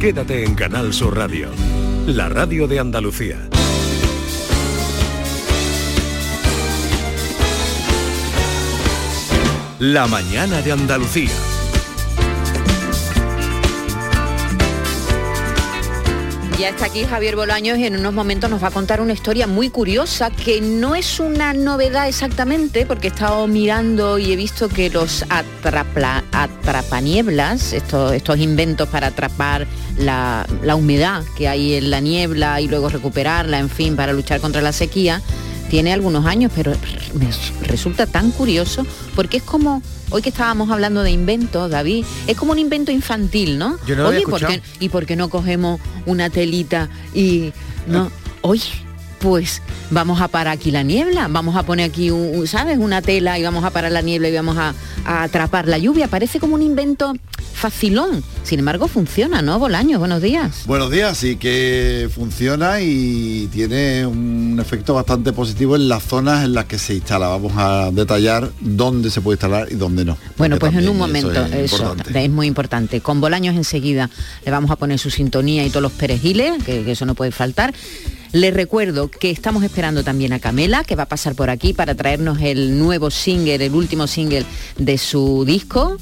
Quédate en Canal Sur Radio, la radio de Andalucía. La mañana de Andalucía. Ya está aquí Javier Bolaños y en unos momentos nos va a contar una historia muy curiosa que no es una novedad exactamente porque he estado mirando y he visto que los atrapla, atrapanieblas, estos, estos inventos para atrapar la, la humedad que hay en la niebla y luego recuperarla, en fin, para luchar contra la sequía, tiene algunos años, pero me resulta tan curioso porque es como hoy que estábamos hablando de inventos, David, es como un invento infantil, ¿no? Yo no lo había Oye, ¿por qué- escuchado. ¿y por qué no cogemos una telita y no? Oye, pues vamos a parar aquí la niebla, vamos a poner aquí, un, un- ¿sabes? Una tela y vamos a parar la niebla y vamos a, a atrapar la lluvia. Parece como un invento facilón. Sin embargo, funciona, ¿no? Bolaños, buenos días. Buenos días, sí que funciona y tiene un efecto bastante positivo en las zonas en las que se instala. Vamos a detallar dónde se puede instalar y dónde no. Bueno, pues en un momento, eso es eso, importante. es muy importante. Con Bolaños enseguida le vamos a poner su sintonía y todos los perejiles, que, que eso no puede faltar. Les recuerdo que estamos esperando también a Camela, que va a pasar por aquí para traernos el nuevo single, el último single de su disco.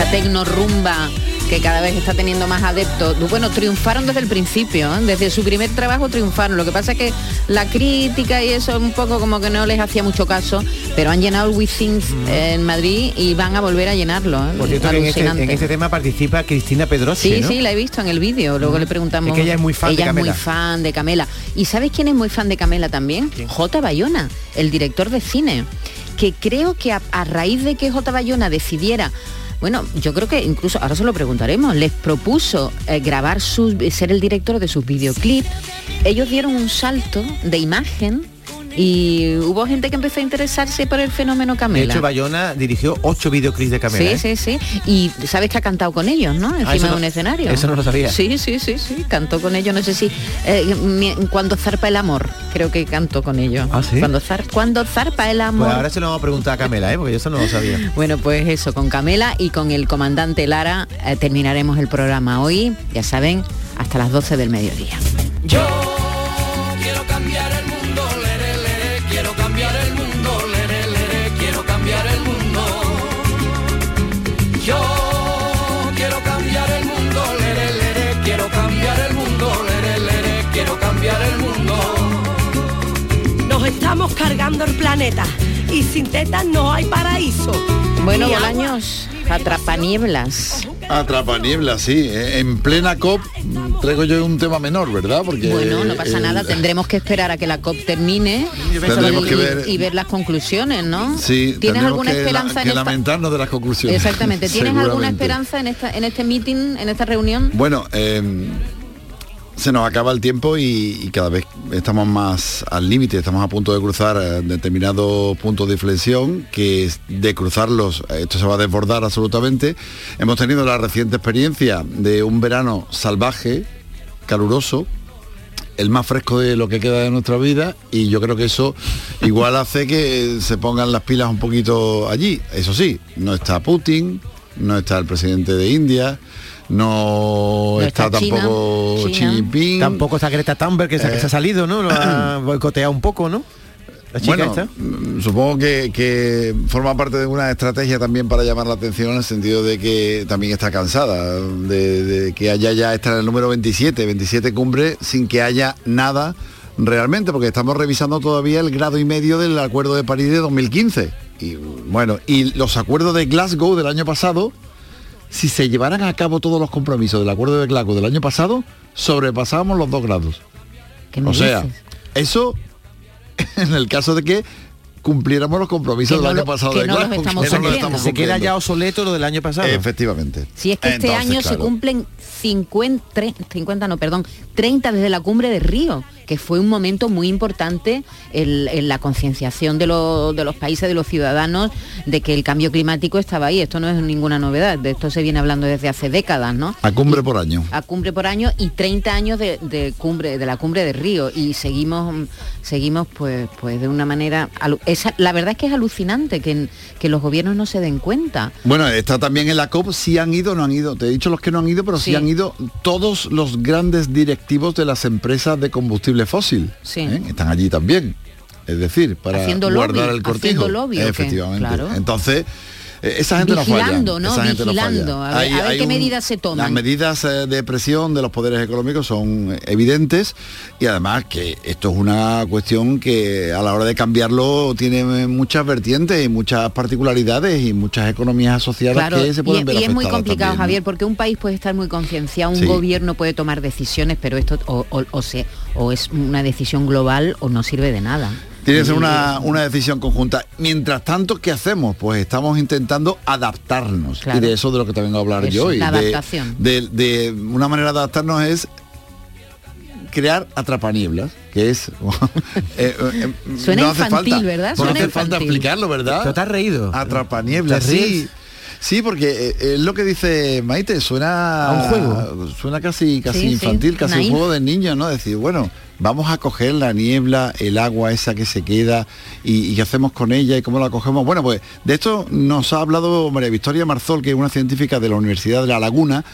Esta tecno rumba que cada vez está teniendo más adeptos. Bueno, triunfaron desde el principio, ¿eh? desde su primer trabajo triunfaron. Lo que pasa es que la crítica y eso un poco como que no les hacía mucho caso, pero han llenado el We Things en Madrid y van a volver a llenarlo. ¿eh? Por cierto, en este, Alucinante. en este tema participa Cristina Pedrosi, Sí, ¿no? sí, la he visto en el vídeo. Luego le preguntamos. Es que ella es muy fan de es Camela. muy fan de Camela. ¿Y sabes quién es muy fan de Camela también? J. Bayona, el director de cine. Que creo que a, a raíz de que J. Bayona decidiera. Bueno, yo creo que incluso, ahora se lo preguntaremos, les propuso eh, grabar sus, ser el director de sus videoclips. Ellos dieron un salto de imagen y hubo gente que empezó a interesarse por el fenómeno De Camela. hecho, Bayona dirigió ocho videoclips de Camela. Sí, ¿eh? sí, sí. Y sabes que ha cantado con ellos, ¿no? Encima eso de no- un escenario. eso no lo sabía. Sí, sí, sí, sí. Cantó con ellos, no sé si eh, cuando zarpa el amor, creo que cantó con ellos. ¿Ah, sí? Cuando, zar- cuando zarpa el amor. Pues ahora se lo vamos a preguntar a Camela, ¿eh? porque yo eso no lo sabía. Bueno, pues eso, con Camela y con el comandante Lara eh, terminaremos el programa hoy, ya saben, hasta las 12 del mediodía. Yo estamos cargando el planeta y sin tetas no hay paraíso. Bueno, Ni agua, Bolaños, atrapanieblas. Atrapaniebla, sí. eh, En plena COP traigo yo un tema menor, ¿verdad? Porque Bueno, no pasa eh, nada, tendremos que esperar a que la COP termine Tendremos y, que ver- y ver las conclusiones, ¿no? Sí, ¿Tienes alguna que la- esperanza que en esta? lamentarnos de las conclusiones. Exactamente. ¿Tienes alguna esperanza en esta en este meeting, en esta reunión? Bueno, eh, se nos acaba el tiempo y, cada vez estamos más al límite, estamos a punto de cruzar eh, determinados puntos de inflexión, que de cruzarlos, esto se va a desbordar absolutamente. Hemos tenido la reciente experiencia de un verano salvaje, caluroso, el más fresco de lo que queda de nuestra vida y yo creo que eso igual hace que se pongan las pilas un poquito allí. Eso sí, no está Putin, no está el presidente de India, no, No está, está China, tampoco Xi. Jinping. Tampoco está Greta Thunberg, que, se, ha salido, ¿no? Lo ha boicoteado un poco, ¿no? La chica Bueno, esta. mm, supongo que, que forma parte de una estrategia también para llamar la atención en el sentido de que también está cansada de, de que haya ya está en el número 27, 27 cumbre sin que haya nada realmente, porque estamos revisando todavía el grado y medio del Acuerdo de París de 2015. Y bueno, y los acuerdos de Glasgow del año pasado, si se llevaran a cabo todos los compromisos del Acuerdo de Glasgow del año pasado, sobrepasábamos los dos grados. ¿Qué me O sea, dices? eso en el caso de que cumpliéramos los compromisos Que del no año lo- pasado que de no los estamos que no lo cumpliendo. estamos se queda ya obsoleto lo del año pasado. Efectivamente. Si es que este Entonces, año se cumplen 50, tre- 50 no, perdón, 30 desde la cumbre de Río, que fue un momento muy importante en, en la concienciación de, los- de los países, de los ciudadanos, de que el cambio climático estaba ahí. Esto no es ninguna novedad, de esto se viene hablando desde hace décadas, ¿no? A cumbre por año. a cumbre por año y 30 años de, de cumbre de la cumbre de Río y seguimos seguimos pues pues de una manera la verdad es que es alucinante que, que los gobiernos no se den cuenta Bueno, está también en la COP, si han ido o no han ido. Te he dicho los que no han ido, pero sí, Sí. han ido todos los grandes directivos de las empresas de combustible fósil. Sí. ¿eh? Están allí también. Es decir, para Haciendo guardar lobby, el cortijo. lobby. Efectivamente. Claro. Entonces, esa gente Vigilando, no ¿no? falla. esa gente no Vigilando, falla. a ver- a ver qué medidas se toman. Las medidas eh, de presión de los poderes económicos son eh, evidentes y además que esto es una cuestión que a la hora de cambiarlo tiene muchas vertientes y muchas particularidades y muchas economías asociadas claro que se pueden y, ver y es muy complicado también, ¿no? Javier porque un país puede estar muy concienciado un Sí. gobierno puede tomar decisiones pero esto o, o- o se- o es una decisión global o no sirve de nada Tiene que ser una, una decisión conjunta. Mientras tanto, ¿qué hacemos? Pues estamos intentando adaptarnos. Claro. Y de eso de lo que te vengo a hablar Eso, yo hoy. la De- adaptación. De, de una manera de adaptarnos es crear atrapanieblas, que es... eh, eh, Suena no hace infantil, falta- ¿verdad? No Suena hace falta explicarlo, ¿verdad? ¿Pero te has reído? Atrapanieblas, ¿Te sí. Sí, porque eh, es lo que dice Maite, suena A un juego. Suena casi casi Sí, sí, infantil, casi naif. un juego de niños, ¿no? Decir, bueno, vamos a coger la niebla, el agua esa que se queda y, y qué hacemos con ella y cómo la cogemos. Bueno, pues de esto nos ha hablado María Victoria Marzol, que es una científica de la Universidad de La Laguna.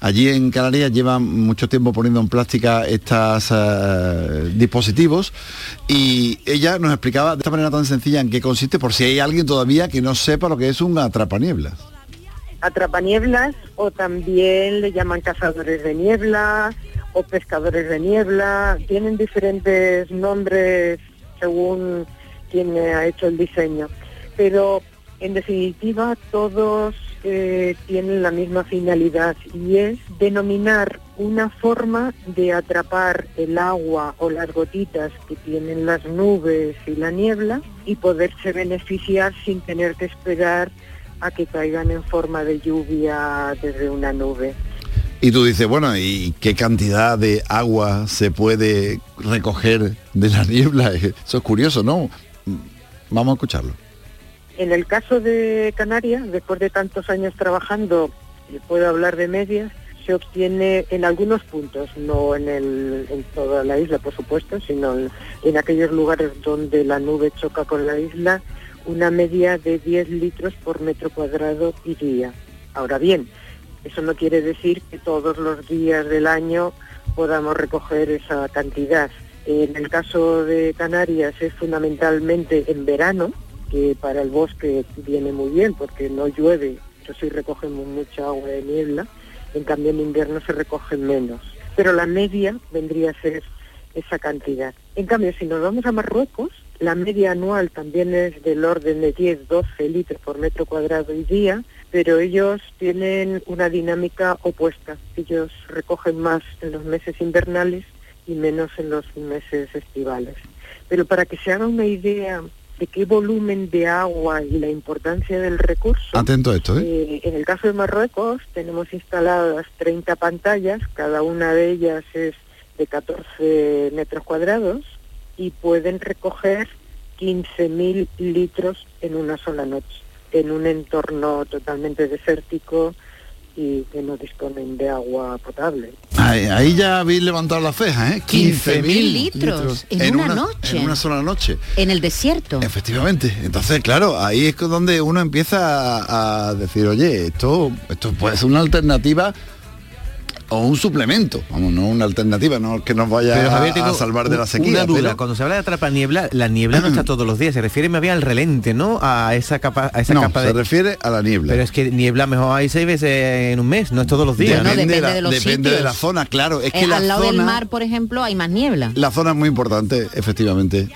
Allí en Canarias llevan mucho tiempo poniendo en práctica estos dispositivos y ella nos explicaba de esta manera tan sencilla en qué consiste por si hay alguien todavía que no sepa lo que es un atrapanieblas. Atrapanieblas o también le llaman cazadores de niebla o pescadores de niebla. Tienen diferentes nombres según quien ha hecho el diseño. Pero en definitiva todos eh, tienen la misma finalidad y es denominar una forma de atrapar el agua o las gotitas que tienen las nubes y la niebla y poderse beneficiar sin tener que esperar a que caigan en forma de lluvia desde una nube. Y tú dices, bueno, ¿y qué cantidad de agua se puede recoger de la niebla? Eso es curioso, ¿no? Vamos a escucharlo. En el caso de Canarias, después de tantos años trabajando, y puedo hablar de medias, se obtiene en algunos puntos, no en, el- en toda la isla, por supuesto, sino en, en aquellos lugares donde la nube choca con la isla, una media de 10 litros por metro cuadrado y día. Ahora bien, eso no quiere decir que todos los días del año podamos recoger esa cantidad. En el caso de Canarias es fundamentalmente en verano, que para el bosque viene muy bien porque no llueve, eso sí recogemos mucha agua de niebla, en cambio en invierno se recoge menos. Pero la media vendría a ser esa cantidad. En cambio, si nos vamos a Marruecos, la media anual también es del orden de 10-12 litros por metro cuadrado y día, pero ellos tienen una dinámica opuesta. Ellos recogen más en los meses invernales y menos en los meses estivales. Pero para que se haga una idea de qué volumen de agua y la importancia del recurso, Atento a esto, ¿eh? eh, en el caso de Marruecos tenemos instaladas 30 pantallas, cada una de ellas es de 14 metros cuadrados y pueden recoger 15.000 litros en una sola noche, en un entorno totalmente desértico y que no disponen de agua potable. Ahí, ahí ya habéis levantado las cejas, ¿eh? 15.000 15.000 litros en una noche. En una sola noche. en el desierto Efectivamente. Entonces, claro, ahí es donde uno empieza a, a decir, oye, esto, esto puede ser una alternativa o un suplemento. Vamos, no una alternativa, no que nos vaya Pero Javier, a, salvar de la sequía. Una duda, pero- cuando se habla de atrapa niebla, la niebla no está todos los días, se refiere más bien al relente, ¿no? A esa capa, a esa no, capa se de. refiere a la niebla. Pero es que niebla mejor hay seis veces en un mes, no es todos los días. Depende la, de los depende de sitios. la zona, claro. Es que Eh, la al lado del mar por ejemplo hay más niebla la zona es muy importante, efectivamente.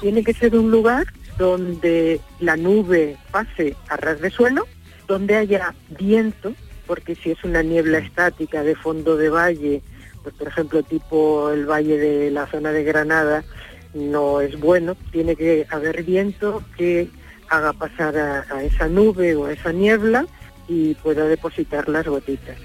Tiene que ser un lugar donde la nube pase a ras de suelo, donde haya viento, porque si es una niebla estática de fondo de valle, pues por ejemplo tipo el valle de la zona de Granada, no es bueno, tiene que haber viento que haga pasar a, a esa nube o a esa niebla y pueda depositar las gotitas.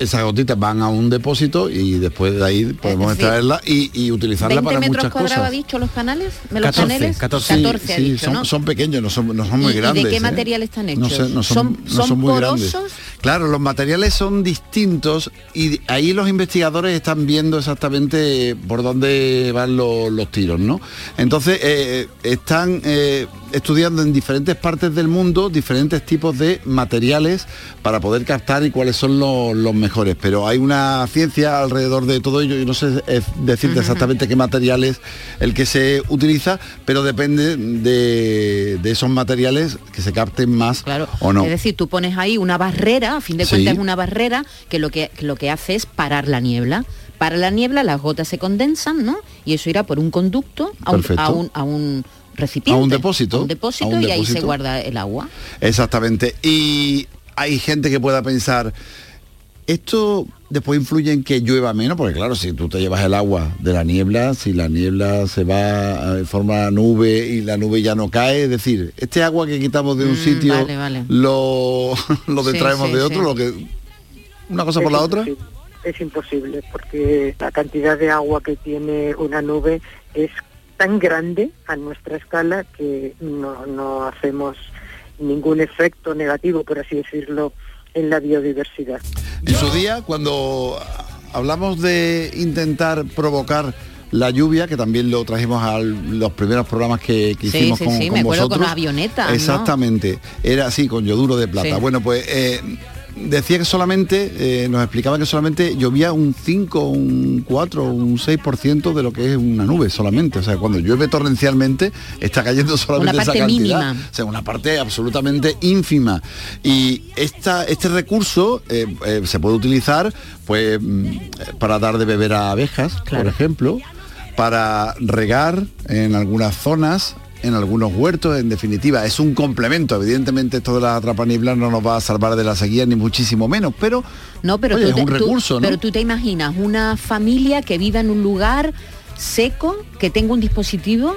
Esas gotitas van a un depósito y después de ahí podemos decir, extraerla y, y utilizarla 20 para metros muchas cuadrados ha cosas. dicho los canales, ¿Me los 14, paneles, 14. Sí, 14 ha sí, dicho, son, ¿no? son pequeños, no son, no son muy ¿Y- y de grandes. qué ¿eh? material están No, hechos? sé, no son, ¿Son- no son muy grandes. Claro, los materiales son distintos y ahí los investigadores están viendo exactamente por dónde van los, los tiros, ¿no? Entonces, eh, están eh, estudiando en diferentes partes del mundo diferentes tipos de materiales para poder captar y cuáles son los, los mejores. Pero hay una ciencia alrededor de todo ello y no sé decirte exactamente qué material es el que se utiliza, pero depende de, de esos materiales que se capten más Claro, o no. es decir, tú pones ahí una barrera, a fin de Sí. cuentas es una barrera que lo que, que lo que hace es parar la niebla. Para la niebla las gotas se condensan, ¿no? Y eso irá por un conducto a un, a un, a un recipiente. A un depósito, a un depósito a un y ahí se guarda el agua. Exactamente. Y hay gente que pueda pensar, esto después influye en que llueva menos, porque claro, si tú te llevas el agua de la niebla, si la niebla se va en forma nube y la nube ya no cae, es decir, este agua que quitamos de un Mm, sitio vale, vale. lo, lo Sí, detraemos sí, de otro, sí. lo que una cosa por la otra. Es imposible porque la cantidad de agua que tiene una nube es tan grande a nuestra escala que no, no hacemos ningún efecto negativo, por así decirlo, en la biodiversidad. En su día, cuando hablamos de intentar provocar la lluvia, que también lo trajimos a los primeros programas que, que Sí, hicimos sí, con, sí, con me acuerdo con vosotros. avionetas, ¿no? Exactamente, era así, con yoduro de plata. Sí. Bueno, pues eh, decía que solamente, eh, nos explicaba que solamente llovía un 5, un 4, un 6% de lo que es una nube solamente. O sea, cuando llueve torrencialmente, está cayendo solamente Una esa cantidad. mínima. O sea, una parte absolutamente ínfima. Y esta, este recurso eh, eh, se puede utilizar pues mm, para dar de beber a abejas, Claro. por ejemplo, para regar en algunas zonas en algunos huertos, en definitiva, es un complemento. Evidentemente esto de la atrapaniblas no nos va a salvar de la sequía, ni muchísimo menos, pero, No, pero, oye, es te, un tú- recurso, ¿no? pero tú te imaginas una familia que viva en un lugar seco, que tenga un dispositivo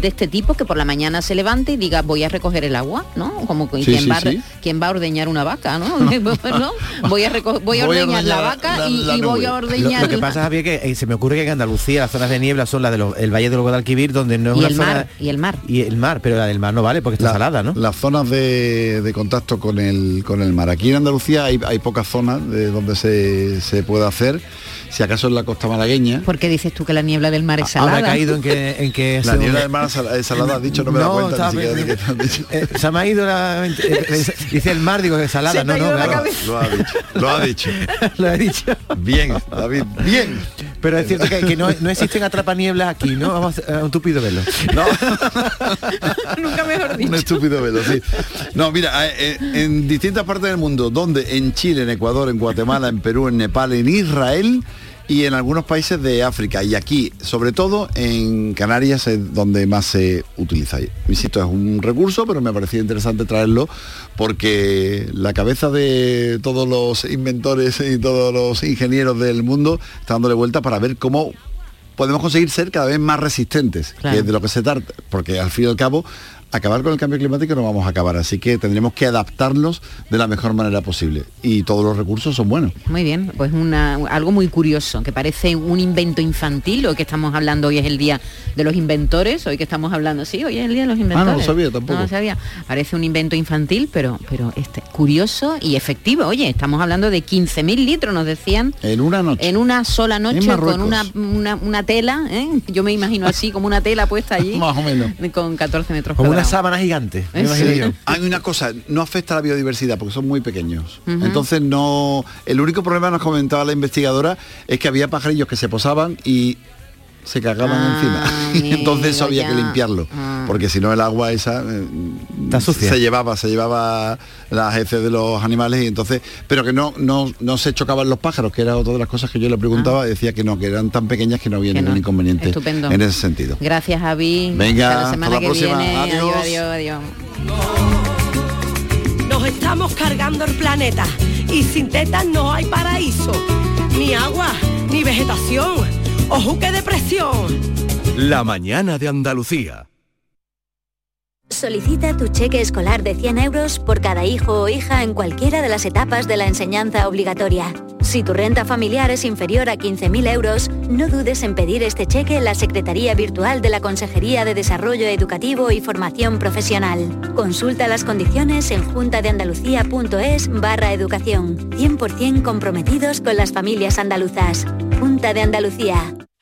de este tipo que por la mañana se levante y diga voy a recoger el agua, ¿no? Como Sí, quien, sí, va, sí. quien va a ordeñar una vaca, ¿no? ¿No? Voy a voy a Voy a ordeñar la vaca la- y, la y voy a. Lo, ordeñar lo que pasa, Javier, que eh, se me ocurre que en Andalucía las zonas de niebla son las del Valle del Guadalquivir, donde no es y una el zona... mar, y el mar. Y el mar, pero la del mar no vale porque está La- salada, ¿no? Las zonas de, de contacto con el, con el mar. Aquí en Andalucía hay, hay pocas zonas de donde se, se puede hacer. Si acaso en la costa malagueña. ¿Por qué dices tú que la niebla del mar es salada? Ahora ha caído en que... En que La niebla del mar sal- es salada, has dicho, no me he dado cuenta estaba ni siquiera de qué te has dicho. Eh, se me ha ido la... eh, eh, dice el mar, digo que salada, Se te no, no, claro. Lo ha dicho, lo ha dicho. lo he dicho. Bien, David, bien. Pero es cierto que, que no, no existen atrapanieblas aquí, ¿no? Vamos a un tupido velo. No. Nunca mejor dicho. Un estúpido velo, sí. No, mira, eh, eh, en distintas partes del mundo, donde en Chile, en Ecuador, en Guatemala, en Perú, en Nepal, en Israel y en algunos países de África. Y aquí, sobre todo en Canarias, es donde más se utiliza. Insisto, es un recurso, pero me parecía interesante traerlo porque la cabeza de todos los inventores y todos los ingenieros del mundo está dándole vuelta para ver cómo podemos conseguir ser cada vez más resistentes, Claro. que es de lo que se trata, porque al fin y al cabo acabar con el cambio climático no vamos a acabar, así que tendremos que adaptarnos de la mejor manera posible y todos los recursos son buenos. Muy bien, pues una, algo muy curioso, que parece un invento infantil, hoy que estamos hablando, hoy es el día de los inventores, hoy que estamos hablando, sí, hoy es el día de los inventores. Ah, no lo sabía tampoco. No lo sabía. Parece un invento infantil, pero, pero este, curioso y efectivo. Oye, estamos hablando de 15.000 litros, nos decían, En una noche. en una sola noche con una, una, una tela, ¿eh? yo me imagino así, como una tela puesta allí, Más o menos. con 14 metros Como una sábana gigante, me imagino sí. yo. Hay una cosa, no afecta a la biodiversidad porque son muy pequeños. Entonces no. El único problema nos comentaba la investigadora es que había pajarillos que se posaban y se cagaban Ah, encima. Y entonces eso había que limpiarlo. Ah. Porque si no el agua esa eh, Está sucia. se llevaba, se llevaba las heces de los animales y entonces. Pero que no, no, no se chocaban los pájaros, que era otra de las cosas que yo le preguntaba, decía que no, que eran tan pequeñas que no había Ah. Que ningún no. inconveniente Estupendo. en ese sentido. Gracias, Javi. Venga, Hasta la semana hasta la que próxima. viene. Adiós. adiós, adiós. Nos estamos cargando el planeta y sin tetas no hay paraíso, ni agua, ni vegetación, o juque de presión. La mañana de Andalucía. Solicita tu cheque escolar de 100 euros por cada hijo o hija en cualquiera de las etapas de la enseñanza obligatoria. Si tu renta familiar es inferior a 15.000 euros, no dudes en pedir este cheque en la Secretaría Virtual de la Consejería de Desarrollo Educativo y Formación Profesional. Consulta las condiciones en juntadeandalucía.es barra educación. 100% comprometidos con las familias andaluzas. Junta de Andalucía.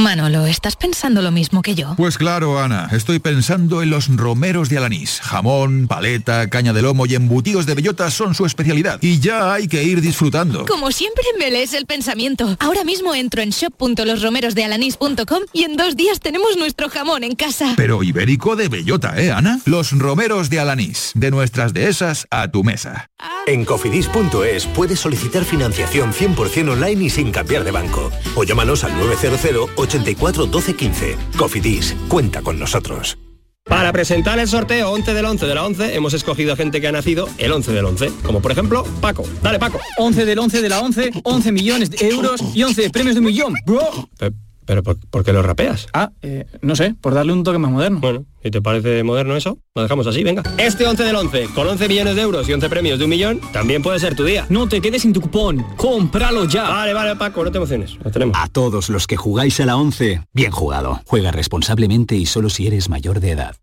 Manolo, ¿estás pensando lo mismo que yo? Pues claro, Ana, estoy pensando en los romeros de Alanís. Jamón, paleta, caña de lomo y embutidos de bellota son su especialidad. Y ya hay que ir disfrutando. Como siempre me lees el pensamiento. Ahora mismo entro en shop.losromerosdealanís.com y en dos días tenemos nuestro jamón en casa. Pero ibérico de bellota, ¿eh, Ana? Los romeros de Alanís. De nuestras dehesas a tu mesa. En cofidis.es puedes solicitar financiación 100% online y sin cambiar de banco. O llámanos al 900 84 12 15. Cofidis, cuenta con nosotros. Para presentar el sorteo 11 del 11 de la 11 hemos escogido a gente que ha nacido el 11 del 11, como por ejemplo Paco. Dale Paco. 11 del 11 de la 11, 11 millones de euros y 11 premios de un millón, bro. Pe- ¿Pero por, por qué lo rapeas? Ah, eh, no sé, por darle un toque más moderno. Bueno, ¿y te parece moderno eso? Lo dejamos así, venga. Este 11 del 11, con 11 millones de euros y 11 premios de un millón, también puede ser tu día. No te quedes sin tu cupón, cómpralo ya. Vale, vale, Paco, no te emociones. Lo tenemos. A todos los que jugáis a la 11, bien jugado. Juega responsablemente y solo si eres mayor de edad.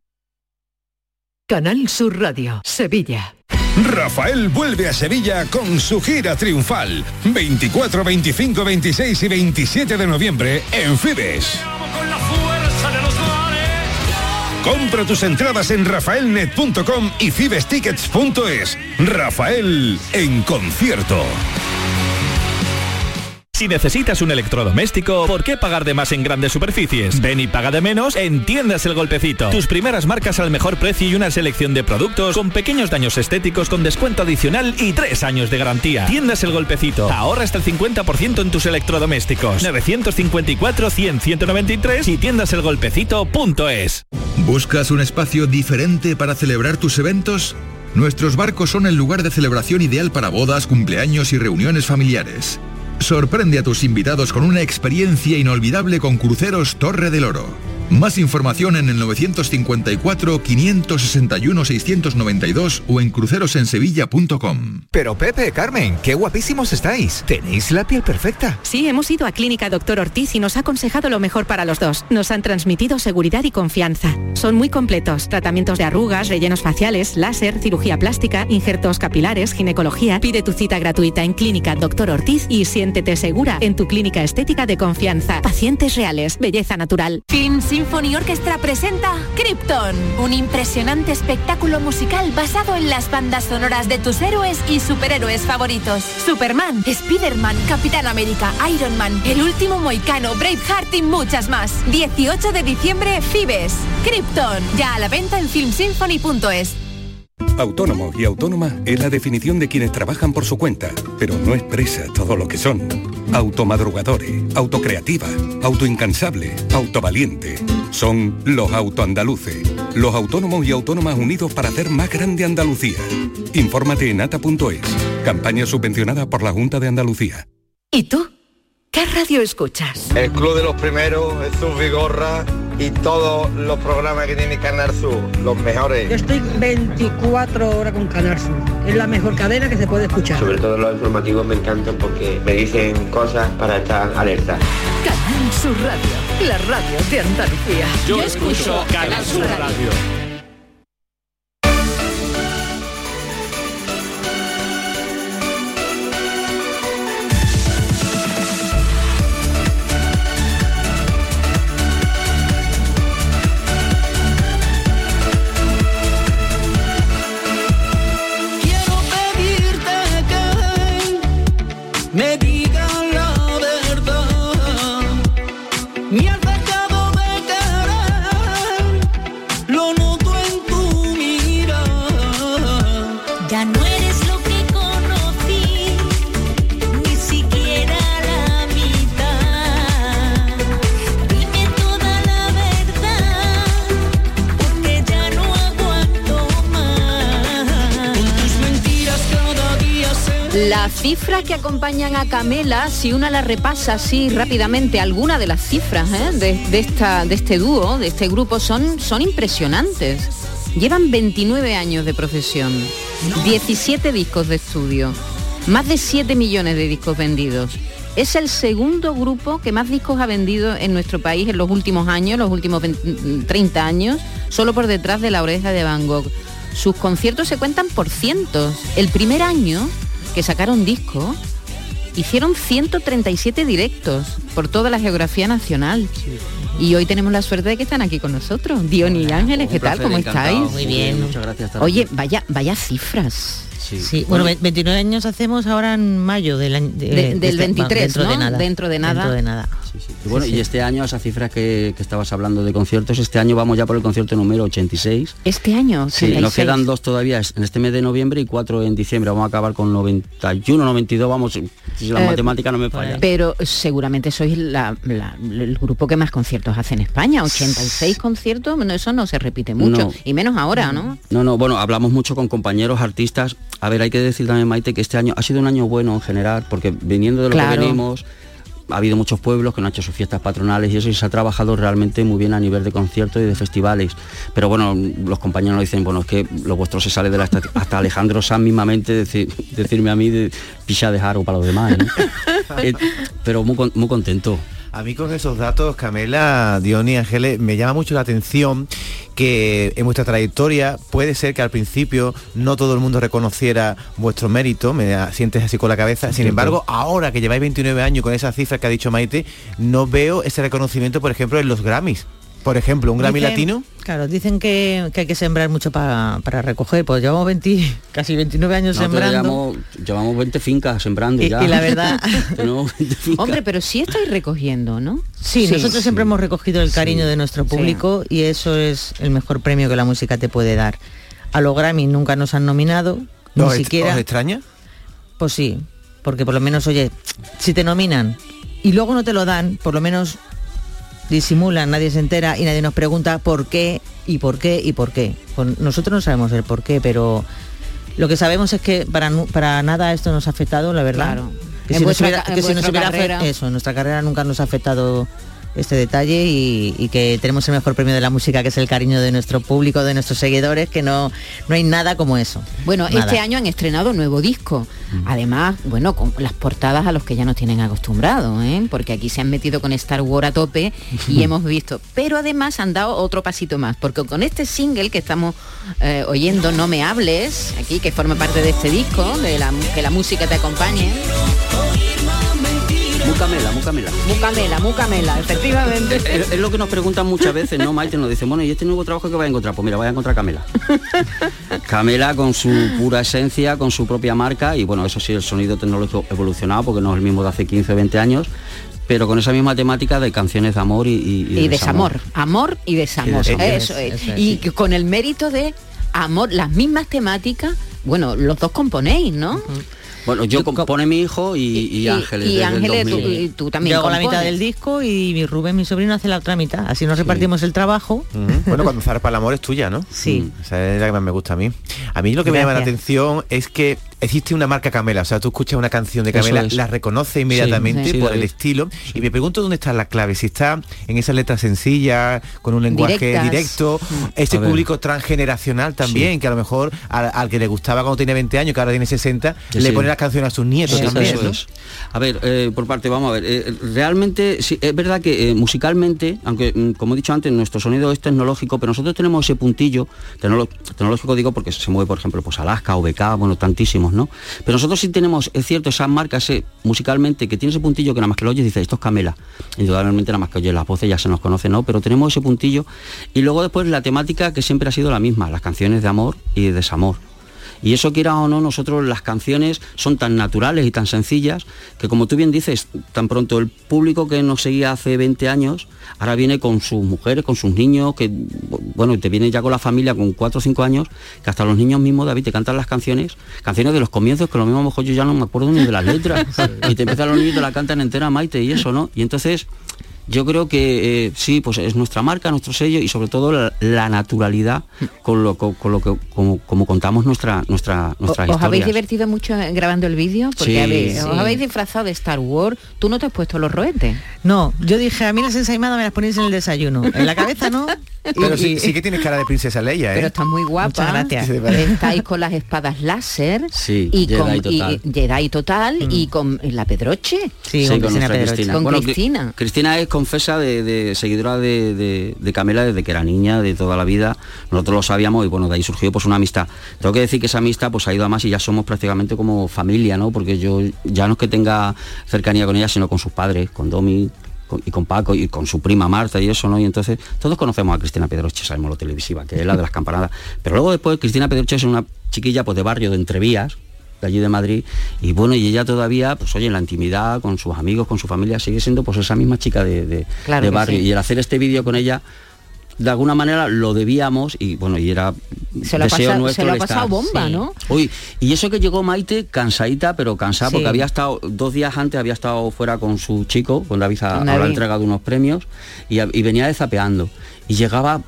Canal Sur Radio, Sevilla. Rafael vuelve a Sevilla con su gira triunfal. 24, 25, 26 y 27 de noviembre en Fibes. Compra tus entradas en rafaelnet.com y fibestickets.es. Rafael en concierto. Si necesitas un electrodoméstico, ¿por qué pagar de más en grandes superficies? Ven y paga de menos en Tiendas El Golpecito. Tus primeras marcas al mejor precio y una selección de productos con pequeños daños estéticos con descuento adicional y tres años de garantía. Tiendas El Golpecito. Ahorra hasta el 50% en tus electrodomésticos. 954-100-193 y tiendaselgolpecito.es. ¿Buscas un espacio diferente para celebrar tus eventos? Nuestros barcos son el lugar de celebración ideal para bodas, cumpleaños y reuniones familiares. Sorprende a tus invitados con una experiencia inolvidable con Cruceros Torre del Oro. Más información en el 954-561-692 o en crucerosensevilla.com. Pero Pepe, Carmen, qué guapísimos estáis. Tenéis la piel perfecta. Sí, hemos ido a Clínica Doctor Ortiz y nos ha aconsejado lo mejor para los dos. Nos han transmitido seguridad y confianza. Son muy completos. Tratamientos de arrugas, rellenos faciales, láser, cirugía plástica, injertos capilares, ginecología. Pide tu cita gratuita en Clínica Doctor Ortiz y siéntete segura en tu clínica estética de confianza. Pacientes reales, belleza natural. Film Symphony Orchestra presenta Krypton, un impresionante espectáculo musical basado en las bandas sonoras de tus héroes y superhéroes favoritos. Superman, Spider-Man, Capitán América, Iron Man, El Último Moicano, Braveheart y muchas más. 18 de diciembre, Fibes. Krypton, ya a la venta en filmsymphony.es. Autónomo y autónoma es la definición de quienes trabajan por su cuenta, pero no expresa todo lo que son. Automadrugadores, autocreativa, autoincansable, autovaliente. Son los autoandaluces, los autónomos y autónomas unidos para hacer más grande Andalucía. Infórmate en ata.es, campaña subvencionada por la Junta de Andalucía. ¿Y tú? ¿Qué radio escuchas? El Club de los Primeros, Jesús Vigorra y todos los programas que tiene Canal Sur, los mejores. Yo estoy 24 horas con Canal Sur. Es la mejor cadena que se puede escuchar. Sobre todo los informativos me encantan porque me dicen cosas para estar alerta. Canal Sur Radio, la radio de Andalucía. Yo escucho Canal Sur Radio. Acompañan a Camela, si una las repasa así rápidamente, alguna de las cifras ¿eh? de, este dúo, de este grupo, son, son impresionantes. Llevan 29 años de profesión, 17 discos de estudio, más de 7 millones de discos vendidos. Es el segundo grupo que más discos ha vendido en nuestro país en los últimos años, los últimos 20 30 años, solo por detrás de la oreja de Van Gogh. Sus conciertos se cuentan por cientos. El primer año que sacaron disco, hicieron 137 directos por toda la geografía nacional. Y hoy tenemos la suerte de que están aquí con nosotros. Diony y Ángeles, ¿qué tal? ¿Cómo encantado. estáis? Muy bien, muchas gracias, Oye, aquí. vaya, vaya cifras. Sí, Bueno, ve- 29 años hacemos ahora en mayo del año de- De- de del este- 23, dentro de nada. Dentro de nada. Dentro de nada. Y bueno, y este año, esas cifras que, que estabas hablando de conciertos, este año vamos ya por el concierto número 86. Este año, Sí, 86. nos quedan dos todavía en este mes de noviembre y cuatro en diciembre. Vamos a acabar con 91, 92, vamos, si la Eh, matemática no me falla. Pero seguramente sois la- la- el grupo que más conciertos hace en España. 86 conciertos, bueno, eso no se repite mucho. No. Y menos ahora, ¿no? No, no, bueno, hablamos mucho con compañeros artistas. A ver, hay que decir también, Maite, que este año ha sido un año bueno en general, porque viniendo de lo Claro. que venimos, ha habido muchos pueblos que no han hecho sus fiestas patronales y eso y se ha trabajado realmente muy bien a nivel de conciertos y de festivales. Pero bueno, los compañeros nos dicen, bueno, es que lo vuestro se sale de la hasta Alejandro Sanz mismamente decir- decirme a mí de picha de jaro para los demás. ¿no? Eh, pero muy, muy contento. A mí con esos datos, Camela, Diony, Ángeles, me llama mucho la atención que en vuestra trayectoria puede ser que al principio no todo el mundo reconociera vuestro mérito, me sientes así con la cabeza. Sin embargo, ahora que lleváis 29 años con esas cifras que ha dicho Maite, no veo ese reconocimiento, por ejemplo, en los Grammys. Por ejemplo, un Grammy Dicen- latino. Claro, dicen que, que hay que sembrar mucho pa- para recoger. Pues llevamos 20, casi 29 años Nosotros sembrando. llevamos, llevamos 20 fincas sembrando Y- ya. y la verdad- Tenemos 20 fincas. Hombre, pero sí estáis recogiendo, ¿no? Sí, nosotros siempre hemos recogido el cariño de nuestro Sí. público y eso es el mejor premio que la música te puede dar. A los Grammy nunca nos han nominado, ni ¿Os, siquiera. os extraña? Pues sí, porque por lo menos, oye, si te nominan y luego no te lo dan, por lo menos disimulan, nadie se entera y nadie nos pregunta por qué y por qué y por qué. Nosotros no sabemos el por qué, pero lo que sabemos es que para, para nada esto nos ha afectado, la verdad. Claro. Que En si nos hubiera, que si nos eso, en nuestra carrera nunca nos ha afectado este detalle y, y que tenemos el mejor premio de la música que es el cariño de nuestro público, de nuestros seguidores, que no, no hay nada como eso. Bueno, Nada. este año han estrenado nuevo disco. Además, bueno, con las portadas a los que ya nos tienen acostumbrados, ¿eh? porque aquí se han metido con Star Wars a tope y hemos visto. Pero además han dado otro pasito más, porque con este single que estamos eh, oyendo, No me hables, aquí que forma parte de este disco, de la, que la música te acompañe. Mucamela, mucamela. Mucamela, mucamela, efectivamente. Es, es lo que nos preguntan muchas veces, ¿no, Maite? Nos dicen, bueno, ¿y este nuevo trabajo que va a encontrar? Pues mira, vaya a encontrar Camela. Camela con su pura esencia, con su propia marca y bueno, eso sí, el sonido tecnológico evolucionado porque no es el mismo de hace 15 o 20 años, pero con esa misma temática de canciones de amor y, y, y desamor. Amor y desamor. Y desamor. Eso es. Eso es, y sí. con el mérito de amor, las mismas temáticas, bueno, los dos componéis, ¿no? Bueno, yo compone mi hijo y, y, Ángeles. y desde el Ángeles, tú- 2000. y tú también Yo hago la mitad del disco y mi Rubén, mi sobrino, hace la otra mitad. Así nos repartimos el trabajo. Bueno, cuando zarpa el amor es tuya, ¿no? Sí. Esa es la que más me gusta a mí. A mí lo que me llama la atención es que existe una marca Camela. O sea, tú escuchas una canción de Camela, es. la reconoce inmediatamente Sí, sí, por el David. estilo. Y me pregunto dónde está la clave. Si está en esa letra sencilla, con un lenguaje Directas. directo, ver. público transgeneracional también, que a lo mejor al, al que le gustaba cuando tenía 20 años, que ahora tiene 60, Sí, le sí. pone las canciones a sus nietos Sí, también. eso ¿no? es. A ver, eh, por parte, vamos a ver. eh, realmente, sí, es verdad que eh, musicalmente, aunque mm, como he dicho antes, nuestro sonido es tecnológico, pero nosotros tenemos ese puntillo, tecnológico digo porque se mueve, por ejemplo, pues Alaska o BK, bueno, tantísimos, ¿no? Pero nosotros sí tenemos, es cierto, esa marca ese, musicalmente, que tiene ese puntillo que nada más que lo oyes dices, esto es Camela. Indudablemente nada más que oyes las voces ya se nos conoce, ¿no? Pero tenemos ese puntillo. Y luego después la temática que siempre ha sido la misma, las canciones de amor y de desamor. Y eso quiera o no, nosotros las canciones son tan naturales y tan sencillas que como tú bien dices, tan pronto el público que nos seguía hace 20 años, ahora viene con sus mujeres, con sus niños, que bueno, te viene ya con la familia con 4 o 5 años, que hasta los niños mismos, David, te cantan las canciones, canciones de los comienzos, que lo mismo a lo mejor yo ya no me acuerdo ni de las letras. Y te empiezan los niños y te la cantan entera Maite y eso, ¿no? Y entonces yo creo que eh, sí, pues es nuestra marca, nuestro sello y sobre todo la, la naturalidad con lo, con, con lo que como, como contamos nuestra nuestra nuestra ¿Os habéis divertido mucho grabando el vídeo? Porque Sí. habéis- Sí. os habéis disfrazado de Star Wars. Tú no te has puesto los roetes. No, yo dije, a mí las ensaimadas me las ponéis en el desayuno. En la cabeza no. Pero Y- sí, y- sí que tienes cara de princesa Leia, ¿eh? Pero estás muy guapa. Muchas gracias. Estáis con las espadas láser Sí, y Jedi con y- total. Jedi total y con la Pedroche. Sí, Sí, con con Cristina Pedroche. Con Bueno, Cristina. Cristina es confesa de, de seguidora de, de- Camela desde que era niña, de toda la vida. Nosotros lo sabíamos y bueno, de ahí surgió pues una amistad. Tengo que decir que esa amistad pues ha ido a más y ya somos prácticamente como familia, ¿no? Porque yo ya no es que tenga cercanía con ella, sino con sus padres, con Domi y con Paco y con su prima Marta y eso, ¿no? Y entonces todos conocemos a Cristina Pedroche, sabemos lo televisiva, que es la de las campanadas. Pero luego después Cristina Pedroche es una chiquilla pues de barrio, de Entrevías, de allí de Madrid y bueno y ella todavía pues oye en la intimidad con sus amigos con su familia sigue siendo pues esa misma chica de, de- Claro de que barrio sí. y el hacer este vídeo con ella de alguna manera lo debíamos y bueno y era Se lo deseo nuestro se lo ha el estar. pasado bomba, Sí. ¿no? Uy, y eso que llegó Maite cansadita pero cansada Sí. porque había estado dos días antes había estado fuera con su chico con David a, David. entrega de unos premios y, y venía desapeando y llegaba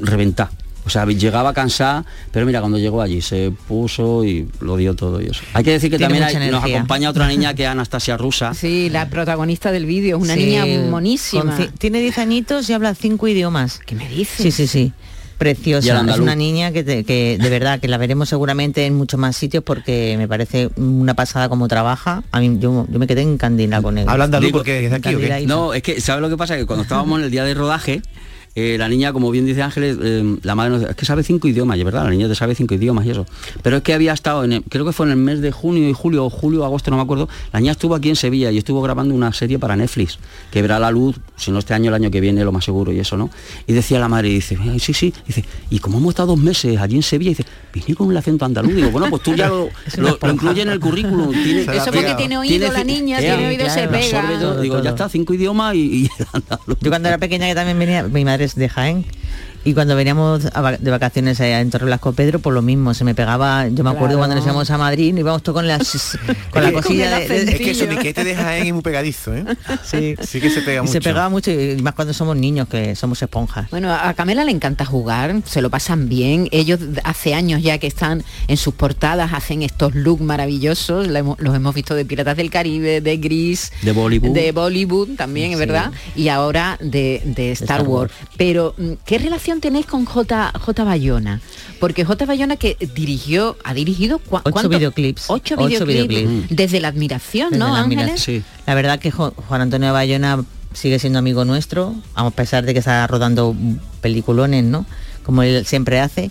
reventada o sea, llegaba cansada, pero mira, cuando llegó allí se puso y lo dio todo y eso. Hay que decir que Tiene también hay- nos acompaña otra niña que es Anastasia Rusa. Sí, la protagonista del vídeo, una Sí, niña monísima. tiene 10 añitos y habla cinco idiomas. ¿Qué me dices? Sí, sí, sí. Preciosa. Es una niña que, te- que de verdad que la veremos seguramente en muchos más sitios porque me parece una pasada como trabaja. A mí yo, yo me quedé encandilada con él. ¿Habla andaluz porque es de aquí o qué? Encandilada. No, es que, ¿sabes lo que pasa? Que cuando estábamos en el día de rodaje, eh, la niña, como bien dice Ángeles, eh, la madre nos es que sabe cinco idiomas, y es verdad, la niña te sabe cinco idiomas y eso. Pero es que había estado, en el- creo que fue en el mes de junio y julio, o julio, agosto, no me acuerdo, la niña estuvo aquí en Sevilla y estuvo grabando una serie para Netflix, que verá la luz, si no este año, el año que viene, lo más seguro y eso, ¿no? Y decía la madre, dice, "Ay, sí, sí, dice, y como hemos estado dos meses allí en Sevilla, dice, vine con el acento andaluz, digo, bueno, pues tú ya lo, lo, lo incluyes en el currículum. Tiene, Se Eso porque tiene oído la niña, Ea, tiene oído, se claro, pega. absorbe todo. Todo, Digo, todo. ya está, cinco idiomas y, y el andaluz. Yo cuando era pequeña que también venía, mi madre de Jaén. Y cuando veníamos de vacaciones allá en Torre Blasco Pedro, por lo mismo, se me pegaba, yo me acuerdo Claro. cuando nos íbamos a Madrid, íbamos todos con, las, con la cosilla el de, de- Es que su Pillo. niquete de Jaén es muy pegadizo, ¿eh? sí. Sí que se pega Y mucho. se pegaba mucho, y más cuando somos niños, que somos esponjas. Bueno, a Camela le encanta jugar, se lo pasan bien. Ellos hace años ya que están en sus portadas, hacen estos looks maravillosos. Los hemos visto de Piratas del Caribe, de Gris, De Bollywood. de Bollywood también, es Sí. verdad. Y ahora de, de Star, Star Wars. Wars. Pero, mm, ¿qué relación tenéis con J, J. Bayona? Porque J. Bayona que dirigió, ha dirigido cua- Ocho ¿cuánto? videoclips. Ocho, Ocho videoclips. videoclips. Desde la admiración, Desde ¿no, la Ángeles? admiración. Sí. La verdad que Jo- Juan Antonio Bayona sigue siendo amigo nuestro, a pesar de que está rodando peliculones, ¿no? Como él siempre hace.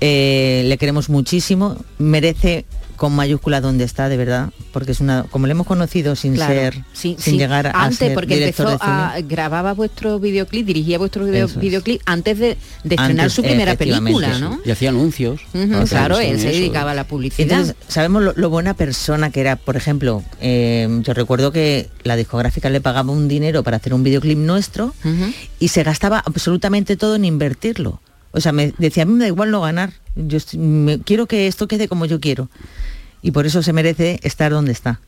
Eh, le queremos muchísimo, merece con mayúscula donde está, de verdad, porque es una, como le hemos conocido sin Claro, ser, sí, sin sí. llegar a antes ser porque director empezó de cine. a grababa vuestro videoclip dirigía vuestro video- es. videoclip antes de, de estrenar Antes, su primera película sí. no Y hacía anuncios. Claro él se dedicaba a la publicidad Entonces, sabemos lo, lo buena persona que era, por ejemplo, eh, yo recuerdo que la discográfica le pagaba un dinero para hacer un videoclip nuestro y se gastaba absolutamente todo en invertirlo. O sea, me decía, a mí me da igual no ganar, yo estoy- me- quiero que esto quede como yo quiero. Y por eso se merece estar donde está.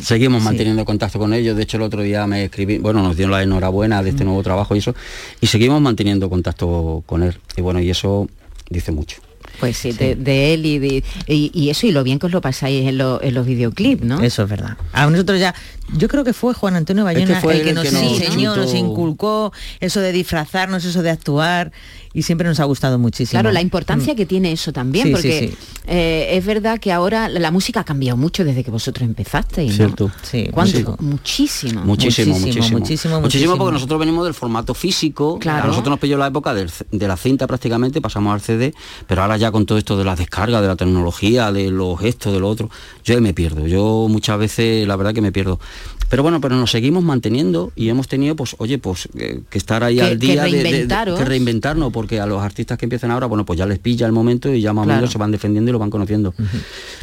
Seguimos Sí. manteniendo contacto con ellos. De hecho, el otro día me escribí, bueno, nos dieron la enhorabuena de este nuevo trabajo y eso. Y seguimos manteniendo contacto con él. Y bueno, y eso dice mucho. pues sí, De, de él y, de, y, y eso y lo bien que os lo pasáis en, lo- en los videoclips no Eso es verdad. A nosotros ya, yo creo que fue Juan Antonio Bayona fue el que el nos que nos enseñó, nos inculcó eso de disfrazarnos, eso de actuar y siempre nos ha gustado muchísimo. Claro, la importancia que tiene eso también, Sí, porque sí. eh, es verdad que ahora la música ha cambiado mucho desde que vosotros empezasteis, ¿no? Cierto. Sí, ¿Cuánto? Sí. Muchísimo. Muchísimo, Muchísimo, muchísimo. muchísimo, muchísimo. porque nosotros venimos del formato físico. Claro. A nosotros nos pilló la época del de la cinta prácticamente, pasamos al CD, pero ahora ya con todo esto de las descargas, de la tecnología, de los gestos, de lo otro, yo me pierdo. Yo muchas veces la verdad que me pierdo. Pero bueno, pero nos seguimos manteniendo y hemos tenido, pues, oye, pues eh, que estar ahí Que- al que día de- de, de- que reinventarnos, porque a los artistas que empiezan ahora, bueno, pues ya les pilla el momento y ya más o Claro. menos se van defendiendo y lo van conociendo.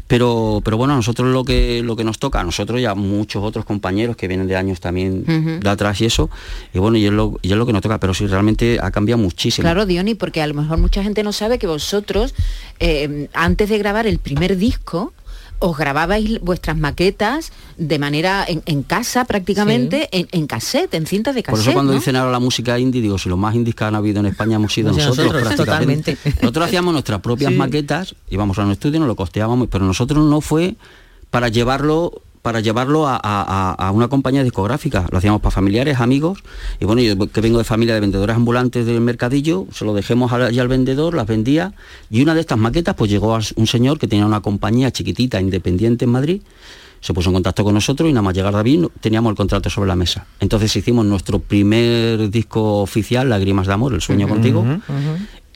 Pero, pero bueno, a nosotros lo que lo que nos toca, a nosotros y a muchos otros compañeros que vienen de años también de atrás y eso, y bueno, y es lo, y es lo que nos toca, pero sí realmente ha cambiado muchísimo. Claro, Diony, porque a lo mejor mucha gente no sabe que vosotros, eh, antes de grabar el primer disco, os grababais vuestras maquetas de manera en, en casa prácticamente, en, en cassette, en cinta de Por cassette. eso cuando ¿no? dicen ahora la música indie, digo, si los más indies que han habido en España hemos sido sido nosotros, nosotros, prácticamente. Nosotros hacíamos nuestras propias Sí. maquetas, íbamos a un estudio, nos lo costeábamos, pero nosotros no fue para llevarlo para llevarlo a, a- a- a una compañía discográfica. Lo hacíamos para familiares, amigos. Y bueno, yo que vengo de familia de vendedores ambulantes del mercadillo, se lo dejemos al- allí al vendedor, las vendía. Y una de estas maquetas, pues llegó a un señor que tenía una compañía chiquitita, independiente en Madrid, se puso en contacto con nosotros y nada más llegar David teníamos el contrato sobre la mesa. Entonces hicimos nuestro primer disco oficial, Lágrimas de Amor, El Sueño Contigo,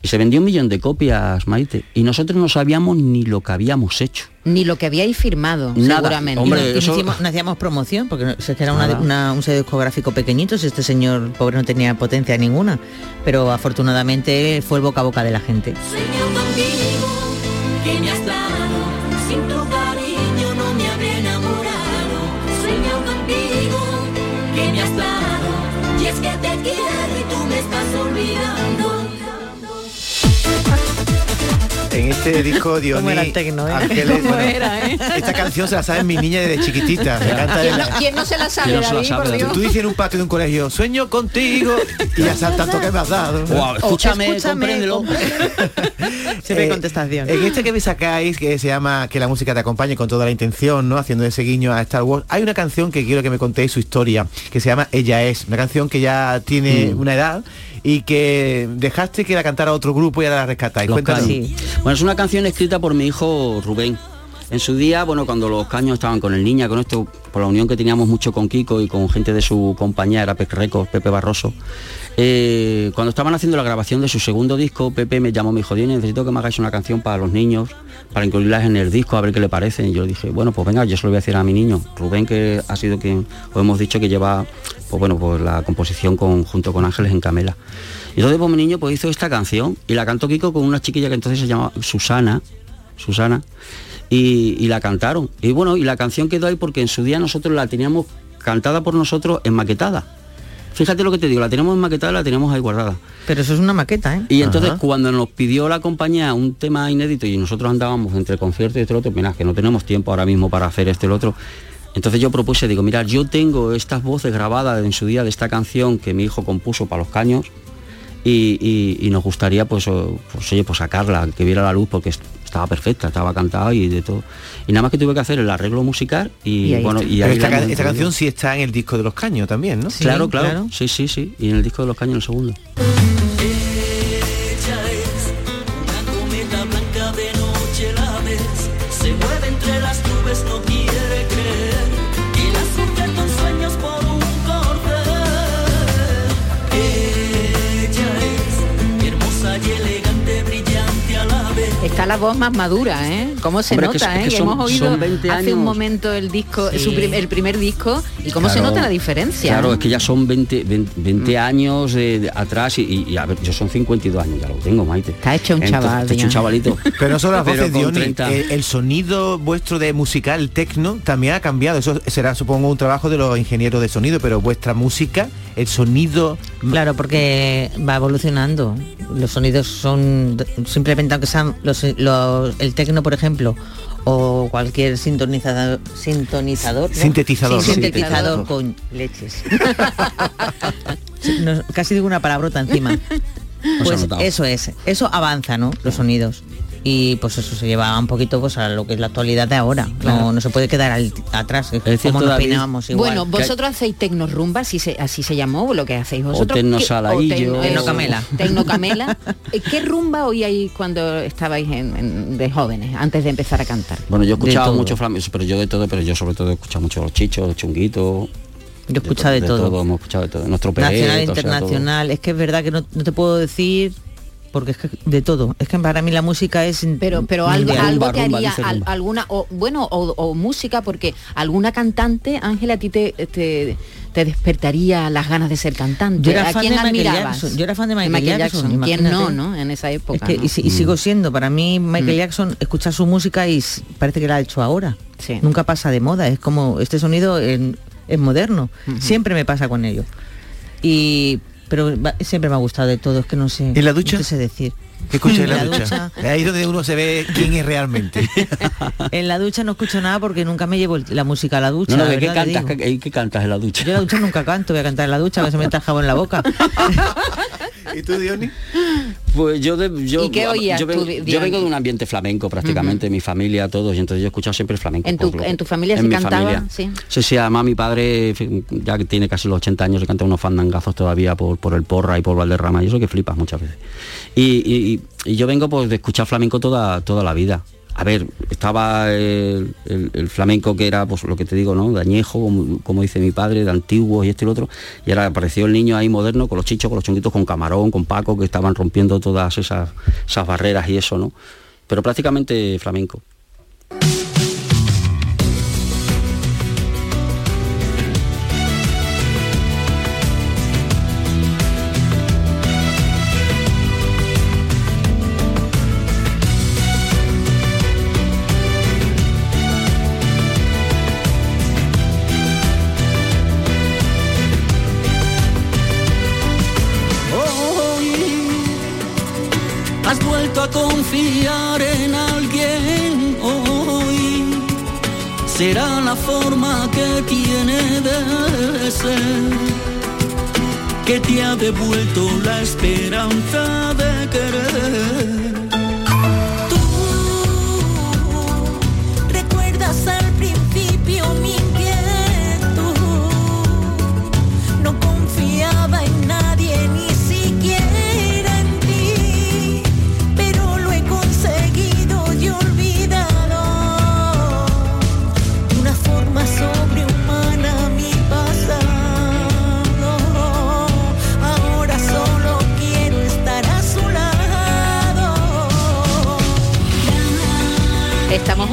y se vendió un millón de copias, Maite. Y nosotros no sabíamos ni lo que habíamos hecho. Ni lo que habíais firmado, Nada, seguramente. hombre, Y no, eso- hicimos, no hacíamos promoción, porque no- era una- una- un sello discográfico pequeñito, si este señor pobre no tenía potencia ninguna, pero afortunadamente fue el boca a boca de la gente. Sueño contigo, que me has dado, sin tu En este disco, Diony, ¿Cómo era el tecno, eh? Ángeles, ¿Cómo bueno, era, eh? esta canción se la sabe mi niña desde chiquitita. Me encanta ¿Quién de no, quién no se la sabe, ¿Quién no se la David, sabe? Dios? Tú dices en un patio de un colegio, sueño contigo, y ya sabes tanto que me has dado. Wow, escúchame, escúchame, compréndelo. Siempre Eh, contestación. En este que me sacáis, que se llama Que la música te acompañe con toda la intención, ¿no? Haciendo ese guiño a Star Wars, hay una canción que quiero que me contéis su historia, que se llama Ella es, una canción que ya tiene Mm. una edad y que dejaste que la cantara otro grupo y ahora la rescatáis. Cuéntanos. Caños. Bueno, es una canción escrita por mi hijo Rubén. En su día, bueno, cuando los caños estaban con el niña, con esto, por la unión que teníamos mucho con Kiko y con gente de su compañía, era Pepe Records, Pepe Barroso, eh, cuando estaban haciendo la grabación de su segundo disco, Pepe me llamó, me dijo, "Diony, necesito que me hagáis una canción para los niños, para incluirlas en el disco, a ver qué le parece. Y yo dije, bueno, pues venga, yo se lo voy a decir a mi niño. Rubén, que ha sido quien, os hemos dicho que lleva, pues bueno, pues la composición con, junto con Ángeles en Camela. Y entonces pues mi niño pues hizo esta canción y la cantó Kiko con una chiquilla que entonces se llamaba Susana, Susana, y, y la cantaron. Y bueno, y la canción quedó ahí porque en su día nosotros la teníamos cantada por nosotros en maquetada. Fíjate lo que te digo, la tenemos en maquetada, la tenemos ahí guardada. Pero eso es una maqueta, ¿eh? Y entonces Ajá. cuando nos pidió la compañía un tema inédito y nosotros andábamos entre concierto y este otro, mira, que no tenemos tiempo ahora mismo para hacer este y el otro. Entonces yo propuse, digo, mira, yo tengo estas voces grabadas en su día de esta canción que mi hijo compuso para los caños y, y- y nos gustaría pues, pues, oye, pues sacarla, que viera la luz porque estaba perfecta, estaba cantada y de todo. Y nada más que tuve que hacer el arreglo musical y, bueno, y ahí esta, ca- esta canción sí está en el disco de los caños también, ¿no? claro, claro, Sí, sí, sí. Y en el disco de los caños el segundo. Ella es una cometa blanca de noche la ves, se mueve entre las nubes, no quiere creer y Está la voz más madura, ¿eh? ¿Cómo se Hombre, es que nota, son- eh? es que Que son- hemos oído son 20 hace un momento el disco, Sí. su prim- el primer disco, y cómo se nota la diferencia. Claro, ¿eh? es que ya son 20, 20, 20 años de, de atrás y, y- y, a ver, yo son 52 años, ya lo tengo, Maite. Está hecho un chaval, Está hecho un chavalito. Pero no solo las voces, Diony, 30. el, el sonido vuestro de musical, el tecno, también ha cambiado. Eso será, supongo, un trabajo de los ingenieros de sonido, pero vuestra música, el sonido... Claro, porque va evolucionando. Los sonidos son simplemente aunque sean los, los- el tecno, por ejemplo, o cualquier sintonizador, sintonizador, ¿no? Sintetizador. Sí, sintetizador Sintetizador. con leches. No, casi digo una palabrota encima. Pues eso es, eso avanza, ¿no? Los sonidos. Y pues eso se lleva un poquito pues a lo que es la actualidad de ahora. No, Claro. no se puede quedar al- atrás, es cierto, como nos igual. Bueno, vosotros hacéis tecnorumba, así se, así se llamó lo que hacéis vosotros. O ¿Qué- tecnosalaillo. tecno- Tecnocamela. Tecnocamela. Eh, ¿Qué rumba oíais cuando estabais en- en- de jóvenes, antes de empezar a cantar? Bueno, yo he De escuchado todo. mucho flamenco, pero yo de todo, pero yo sobre todo he escuchado mucho los chichos, los chunguitos. Yo he escuchado de, todo. Hemos escuchado de todo. Nuestro Nacional, o sea, todo. internacional. Es que es verdad que no, no te puedo decir porque es que de todo. Es que para mí la música es Pero, pero algo, algo te haría, al- alguna, o, bueno, o, o música, porque alguna cantante, Ángela, a ti te, te, te despertaría las ganas de ser cantante. Yo era ¿A fan quién de Michael admirabas? Jackson. Yo era fan de Michael Jackson, ¿Quién no, no? En esa época. Es que, ¿no? y, si- y sigo siendo, para mí Michael Mm. Jackson, escuchar su música y parece que la ha hecho ahora. Nunca pasa de moda, es como este sonido en- es moderno. Siempre me pasa con ello. Y pero va- siempre me ha gustado de todo, es que no sé. ¿En la ducha? No sé decir. ¿Qué escuchas en la, ducha? Ahí es donde uno se ve quién es realmente. En la ducha no escucho nada porque nunca me llevo la música a la ducha. No, no, la ¿qué cantas, qué, qué cantas en la ducha? Yo en la ducha nunca canto, voy a cantar en la ducha, que se me está el jabón en la boca. ¿Y tú, Diony? Pues yo, de- yo, ¿Y qué oías yo, vengo, yo de un ambiente flamenco prácticamente, mi familia, todos, y entonces yo he escuchado siempre el flamenco. ¿En tu, lo- en tu familia en se mi cantaba? familia. Sí. Sí, sí, además mi padre, ya que tiene casi los 80 años, le canta unos fandangazos todavía por, por el Porra y por Valderrama, y eso que flipas muchas veces. Y- y yo vengo pues de escuchar flamenco toda, toda la vida. A ver, estaba el, el- el flamenco que era, pues lo que te digo, ¿no? De añejo, como, como dice mi padre, de antiguo y esto y lo otro. Y ahora apareció el niño ahí moderno con los chichos, con los chunguitos, con Camarón, con Paco, que estaban rompiendo todas esas barreras y eso, ¿no? Pero prácticamente flamenco. Que te ha devuelto la esperanza de querer.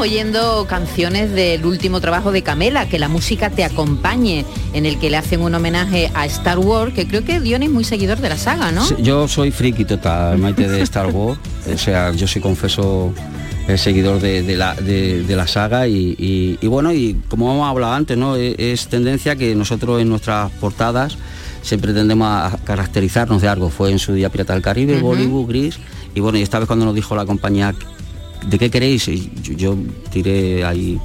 Oyendo canciones del último trabajo de Camela, que la música te acompañe, en el que le hacen un homenaje a Star Wars, que creo que Dion es muy seguidor de la saga, ¿no? Sí, Yo soy friki total, Maite de Star Wars. o sea, yo soy confeso el seguidor de, de la, de, de la saga y, y- y bueno, y como hemos hablado antes, ¿no? Es, es tendencia que nosotros en nuestras portadas siempre tendemos a caracterizarnos de algo. Fue en su día Pirata del Caribe. Bollywood, Gris. Y bueno, y esta vez cuando nos dijo la compañía, ¿de qué queréis? Y yo, yo tiré ahí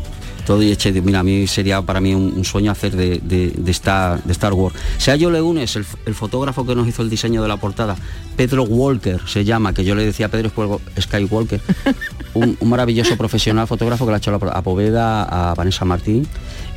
todo y eché, de, mira, a mí sería para mí un, un sueño hacer de, de- de Star, de Star Wars. Sea yo Leunes, el, el fotógrafo que nos hizo el diseño de la portada, Pedro Walker se llama, que yo le decía a Pedro Skywalker, un, un maravilloso profesional fotógrafo que le ha hecho la, a Poveda, a Vanessa Martín,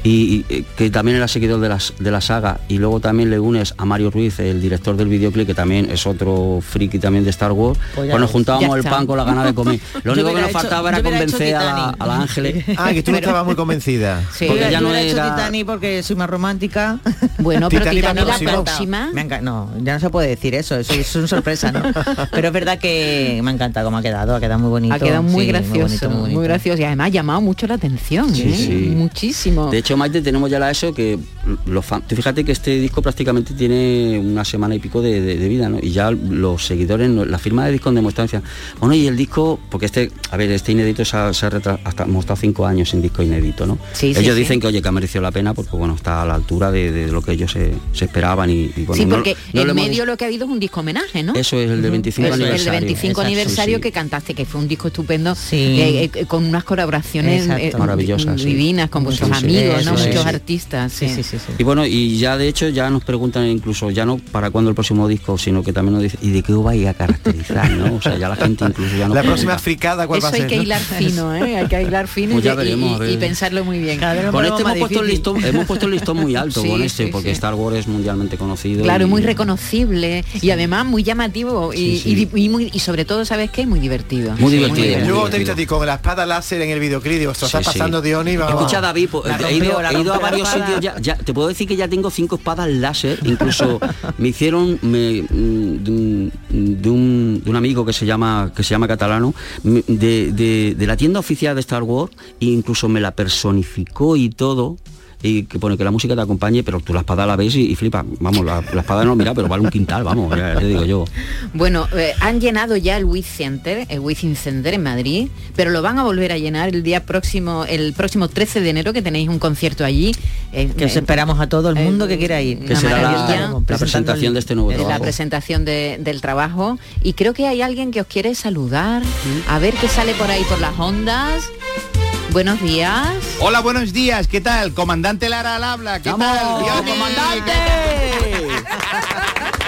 y, y, eh, que también era seguidor de, las, de la saga, y luego también le unes a Mario Ruiz, el director del videoclip, que también es otro friki también de Star Wars, Pues pues nos juntábamos el pan con la gana de comer. Lo único que nos hecho- faltaba era convencer a, a la Ángeles. Ah, que tú no estabas muy convencida. Sí, Porque yo ya no hubiera hecho era- Titanic porque soy más romántica. Bueno, pero Titanic la ha próxima. encantado. Me ha no, ya no se puede decir eso, eso es una sorpresa, ¿no? Pero es verdad que me encanta cómo ha quedado, ha quedado muy bonito. Ha quedado muy sí, gracioso, bonito, muy, bonito. gracioso y además ha llamado mucho la atención, Sí, ¿eh? sí. muchísimo. De hecho, Maite, tenemos ya la ESO que los fan- tú fíjate que este disco prácticamente tiene una semana y pico de, de- de vida, ¿no? Y ya los seguidores, la firma de disco han demostrado, decían, bueno, y el disco, porque este, a ver, este inédito se ha, se ha hasta hemos estado cinco años sin disco inédito, ¿no? Sí, ellos sí. dicen que, oye, que ha merecido la pena porque, bueno, está a la altura de, de lo que ellos se, se esperaban y, y, bueno, sí, porque no en lo hemos- medio lo que ha habido es un disco homenaje, ¿no? Eso es el de 25 Eso, El de aniversario. 25 Exacto, aniversario sí, sí. que cantaste, que fue un disco estupendo, eh, eh, con unas colaboraciones eh, Maravillosas, sí. divinas con Sí, vuestros sí. amigos, ¿no? Muchos artistas. Sí, sí, sí. Y bueno, y ya de hecho ya nos preguntan incluso, ya no para cuándo el próximo disco, sino que también nos dicen, ¿y de qué os vais a caracterizar? ¿no? O sea, ya la gente incluso ya no La pregunta. próxima fricada, ¿cuál Eso va a hay ser? que no? hilar fino, ¿eh? Hay que hilar fino Pues y- ya veremos, y, a ver. y pensarlo muy bien. Con este hemos puesto, el listón, hemos puesto el listón muy alto Sí, con este, sí, porque sí. Star Wars es mundialmente conocido. Claro, y- muy reconocible y además muy llamativo y, muy- sobre todo, ¿sabes qué? Muy divertido. Muy divertido, Yo luego te he visto a ti con la espada láser en el videoclip, digo, esto Sí, está sí. pasando Diony. Escucha David, pues, ido, he ido a varios sitios ya, ya- te puedo decir que ya tengo cinco espadas láser, incluso me hicieron me, mm, de, un, de un- de un amigo que se llama que se llama catalano de- de la tienda oficial de Star Wars e incluso me la personificó y todo y que pone que la música te acompañe, pero tú la espada la ves y, y flipas. Vamos, la, la espada no mira, pero vale un quintal, vamos, ya te digo yo. Bueno, eh, han llenado ya el Wiz Center, el Within Center en Madrid, pero lo van a volver a llenar el día próximo, el próximo 13 de enero que tenéis un concierto allí. eh, Que os esperamos a todo el mundo que quiera ir. Que será la, la presentación de este nuevo Es la trabajo. presentación de- del trabajo y creo que hay alguien que os quiere saludar a ver qué sale por ahí por las ondas buenos días Hola, buenos días. ¿Qué tal? Comandante Lara al habla. ¿Qué tal? Dios, comandante.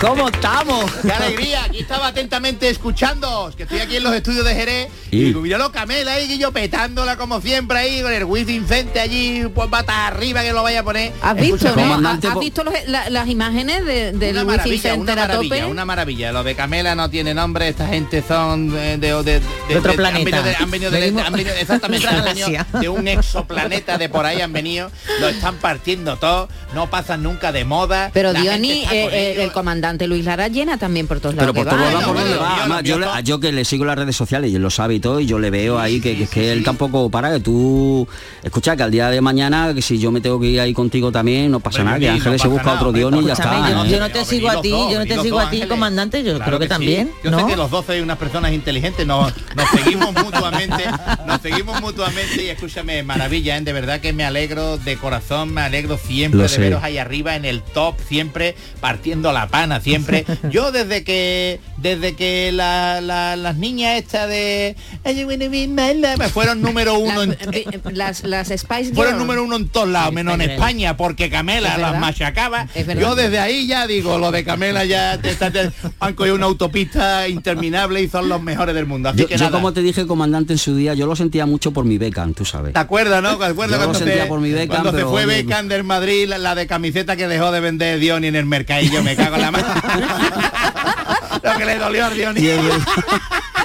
¿Cómo estamos? ¡Qué alegría! Aquí estaba atentamente escuchándoos, que estoy aquí en los estudios de Jerez. Y Sí. digo, míralo Camela ahí, y yo petándola como siempre ahí, con el Wiz Incente allí, pues bata arriba que lo vaya a poner. has visto. ¿no? ¿Has, visto los- la- las imágenes de- del Una una a maravilla, tope una maravilla. Lo de Camela no tiene nombre, esta gente son de, de, de- de- De otro de- planeta. Han venido, de, han venido han venido- exactamente, de un exoplaneta de por ahí han venido, lo están partiendo todo, no pasan nunca de moda. pero Diony eh, eh, el comandante Luis Lara llena también por todos lados Pero por que todo va, lado ¿no? por donde Yo va. lo Además, yo, vio le- todo. yo que le sigo las redes sociales y él lo sabe y todo, y yo le veo ahí que, que es que él tampoco para, que tú... Escucha, que al día de mañana, que si yo me tengo que ir ahí contigo también, no pasa nada, que Ángeles no se busca nada, otro Dion y ya está. yo, no- ¿eh? yo no te sigo a ti, yo no te sigo a ti, comandante, yo Claro creo que, también, Yo ¿no? sé que los dos sois unas personas inteligentes, nos, nos seguimos mutuamente, nos seguimos mutuamente y escúchame, maravilla, ¿eh? de verdad que me alegro de corazón, me alegro siempre Lo de sé. veros ahí arriba en el top, siempre partiendo la pana, siempre. Yo desde que desde que la- la- las niñas estas de me fueron número uno en, las, eh, las, las Spice fueron número uno en todos lados, menos en España, porque Camela las machacaba. Yo desde ahí ya digo, lo de Camela ya te, te- te- han cogido una autopista interminable y son los mejores del mundo. Así Yo, que yo nada. como te dije, comandante, en su día, yo lo sentía mucho por mi Beckham, tú sabes. ¿Te acuerdas, no? ¿Te acuerdas Yo lo cuando, sentía se, por mi Beckham, cuando se fue oye, Beckham del Madrid, la, la de camiseta que dejó de vender Diony en el mercadillo? Me cago en la mano. Lo que le dolió a Diony.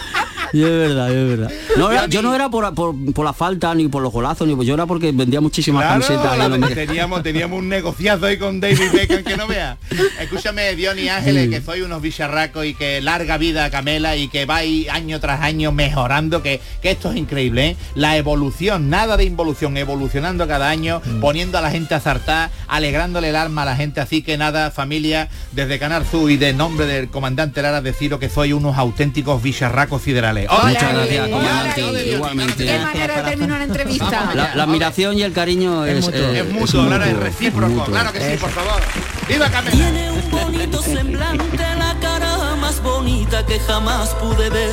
Y es verdad. Es verdad. No, era- yo no era por, por, por la falta, ni por los golazos, ni por, yo era porque vendía muchísimas Claro, camisetas. la- teníamos, teníamos un negociazo ahí con David Beckham que no vea. Escúchame, Dion y Ángeles, Sí. que soy unos bicharracos y que larga vida Camela y que va ahí año tras año mejorando, que, que esto es increíble, ¿eh? La evolución, nada de involución, evolucionando cada año, Mm. poniendo a la gente a zartar, alegrándole el alma a la gente. Así que nada, familia, desde Canar Sur y de nombre del comandante Lara, deciros que soy unos auténticos bicharracos siderales. Muchas gracias, comandante. Igualmente. qué manera de terminar una entrevista La, la admiración y el cariño es, Es mutuo, eh, es mutuo, Lara, es mutuo, recíproco, mutuo. claro que sí, por favor. ¡Viva Camela! Tiene un bonito semblante, la cara más bonita que jamás pude ver.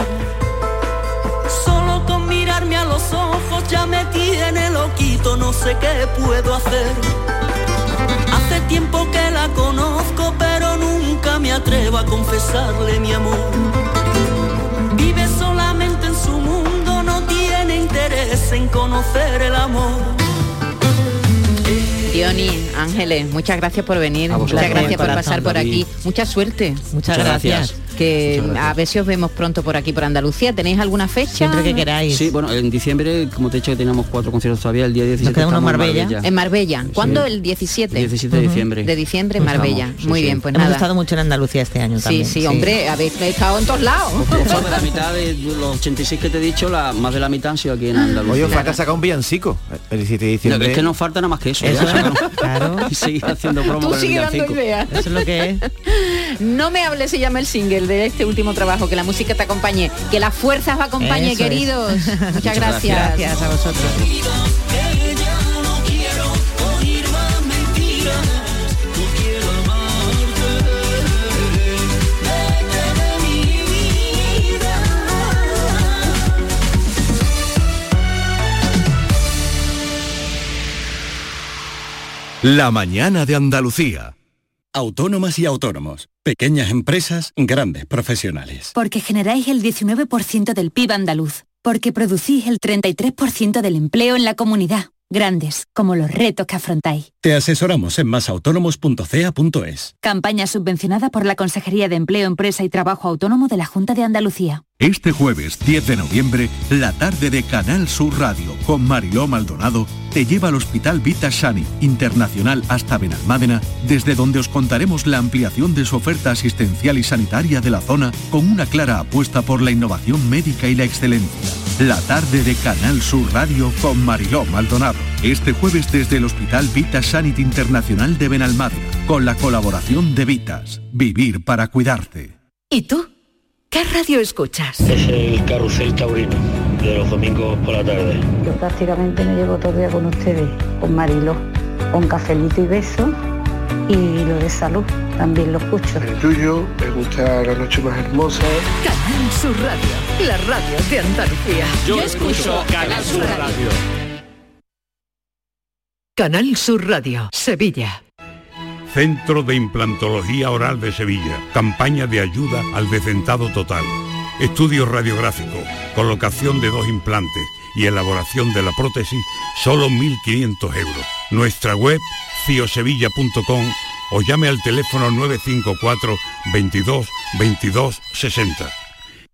Solo con mirarme a los ojos ya me tiene loquito, no sé qué puedo hacer. Hace tiempo que la conozco, pero nunca me atrevo a confesarle mi amor. Su mundo, no tiene interés en conocer el amor. Diony, Ángeles, muchas gracias por venir, muchas gracias por pasar por aquí, mucha suerte. Muchas Muchas gracias. gracias. Que a ver si os vemos pronto por aquí por Andalucía. ¿Tenéis alguna fecha? Siempre que queráis. Sí, bueno, en diciembre, como te he dicho que teníamos cuatro conciertos todavía, el día 17 queda uno en Marbella. En Marbella. ¿Cuándo? Sí. El 17. 17 de diciembre. De diciembre en Pues Marbella. estamos, sí, Muy sí. bien, pues Hemos nada. estado mucho en Andalucía este año Sí, también. sí, hombre, habéis estado en todos lados. Pues la mitad de los 86 que te he dicho, la, más de la mitad han sido aquí en Andalucía. Oye, os falta sacar un villancico el 17 de No, diciembre. es que nos falta nada más que eso. Eso, ya, ¿no? claro. Y seguir haciendo promo Tú con el sigue dando villancico. ideas. Eso es lo que es. No me hables, se llama el single de este último trabajo. Que la música te acompañe, que las fuerzas os acompañe, Eso es. queridos. Muchas, Muchas gracias. Gracias a vosotros. La mañana de Andalucía. Autónomas y autónomos. Pequeñas empresas, grandes profesionales. Porque generáis el 19% del PIB andaluz. Porque producís el 33% del empleo en la comunidad. Grandes, como los retos que afrontáis. Te asesoramos en masautónomos.ca.es. Campaña subvencionada por la Consejería de Empleo, Empresa y Trabajo Autónomo de la Junta de Andalucía. Este jueves 10 de noviembre, la tarde de Canal Sur Radio con Mariló Maldonado te lleva al Hospital Vita Shani Internacional hasta Benalmádena, desde donde os contaremos la ampliación de su oferta asistencial y sanitaria de la zona con una clara apuesta por la innovación médica y la excelencia. La tarde de Canal Sur Radio con Mariló Maldonado. Este jueves desde el Hospital Vita Sanit Internacional de Benalmádena, con la colaboración de Vitas. Vivir para cuidarte. ¿Y tú? ¿Qué radio escuchas? Es el carrusel taurino de los domingos por la tarde. Yo prácticamente me llevo todo el día con ustedes, con Mariló, con cafelito y beso y lo de salud también lo escucho. El tuyo, me gusta la noche más hermosa. Canal Sur Radio, la radio de Andalucía. Yo escucho Canal Sur Radio. Canal Sur Radio, Sevilla. Centro de Implantología Oral de Sevilla. Campaña de ayuda al decentado total. Estudio radiográfico, colocación de dos implantes y elaboración de la prótesis, solo 1.500 euros. Nuestra web, ciosevilla.com o llame al teléfono 954 22 22 60.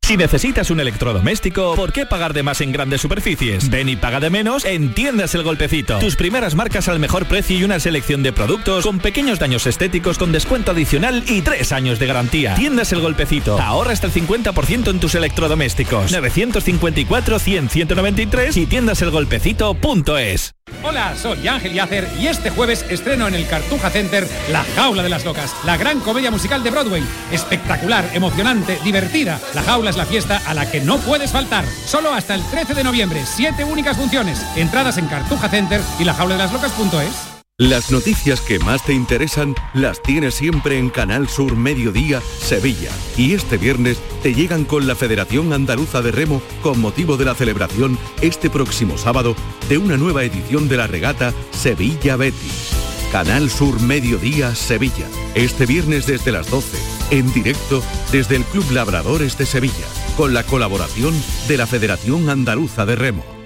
Si necesitas un electrodoméstico, ¿por qué pagar de más en grandes superficies? Ven y paga de menos en Tiendas El Golpecito. Tus primeras marcas al mejor precio y una selección de productos con pequeños daños estéticos con descuento adicional y tres años de garantía. Tiendas El Golpecito. Ahorra hasta el 50% en tus electrodomésticos. 954-100-193 y tiendaselgolpecito.es. Hola, soy Ángel Yacer y este jueves estreno en el Cartuja Center La Jaula de las Locas, la gran comedia musical de Broadway. Espectacular, emocionante, divertida. La Jaula es la fiesta a la que no puedes faltar. Solo hasta el 13 de noviembre, siete únicas funciones. Entradas en Cartuja Center y la jaula de las locas.es. Las noticias que más te interesan las tienes siempre en Canal Sur Mediodía, Sevilla. Y este viernes te llegan con la Federación Andaluza de Remo con motivo de la celebración este próximo sábado de una nueva edición de la regata Sevilla Betis. Canal Sur Mediodía, Sevilla. Este viernes desde las 12, en directo desde el Club Labradores de Sevilla, con la colaboración de la Federación Andaluza de Remo.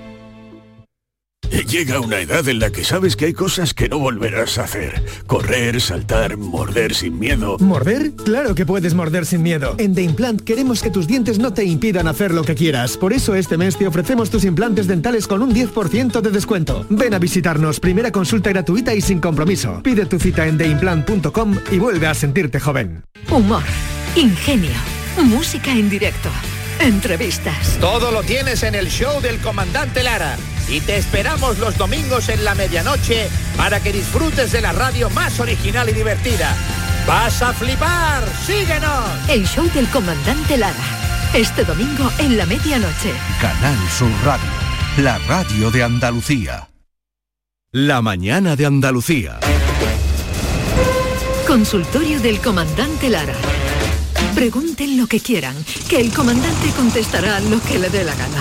Llega una edad en la que sabes que hay cosas que no volverás a hacer. Correr, saltar, morder sin miedo. ¿Morder? Claro que puedes morder sin miedo. En The Implant queremos que tus dientes no te impidan hacer lo que quieras. Por eso este mes te ofrecemos tus implantes dentales con un 10% de descuento. Ven a visitarnos, primera consulta gratuita y sin compromiso. Pide tu cita en theimplant.com y vuelve a sentirte joven. Humor, ingenio, música en directo, entrevistas. Todo lo tienes en el show del comandante Lara. Y te esperamos los domingos en la medianoche para que disfrutes de la radio más original y divertida. ¡Vas a flipar! ¡Síguenos! El show del comandante Lara. Este domingo en la medianoche. Canal Sur Radio, la radio de Andalucía. La mañana de Andalucía. Consultorio del comandante Lara. Pregunten lo que quieran, que el comandante contestará lo que le dé la gana.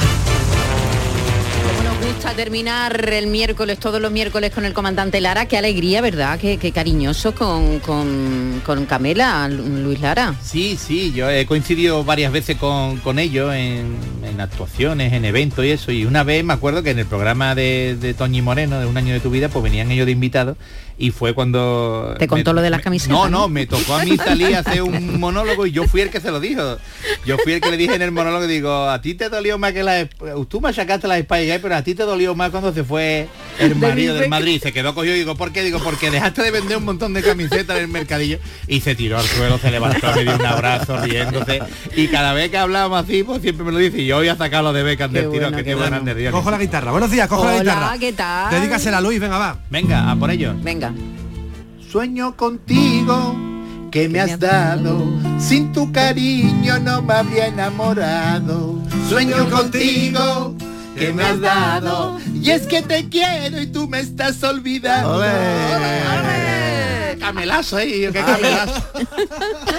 Nos gusta terminar el miércoles, todos los miércoles con el comandante Lara, qué alegría, ¿verdad? Qué, qué cariñoso con, con, con Camela, Luis Lara. Sí, sí, yo he coincidido varias veces con, con ellos en, en actuaciones, en eventos y eso. Y una vez me acuerdo que en el programa de, de Toñi Moreno, de Un año de tu vida, pues venían ellos de invitados y fue cuando... Te contó me- lo de las camisetas. No, no, me tocó a mí salir a hacer un monólogo y yo fui el que se lo dijo. Yo fui el que le dije en el monólogo, digo, a ti te dolió más que la... Tú machacaste la Spice pero a ti te dolió más cuando se fue el marido del Madrid. Se quedó cogido y digo, ¿por qué? Digo, porque dejaste de vender un montón de camisetas en el mercadillo y se tiró al suelo, se levantó, me dio un abrazo riéndose. Y cada vez que hablábamos así, pues siempre me lo dice. Y yo voy a sacarlo de Beckham del tiro, que tiene grande Dios. Cojo la guitarra. Buenos días, cojo la guitarra. ¿qué tal? Dedícasela a Luis, venga, va. Venga, a por ello. Venga. Sueño contigo que me has dado, sin tu cariño no me habría enamorado. Sueño contigo que me has dado, y es que te quiero y tú me estás olvidando. Camelazo qué camelazo.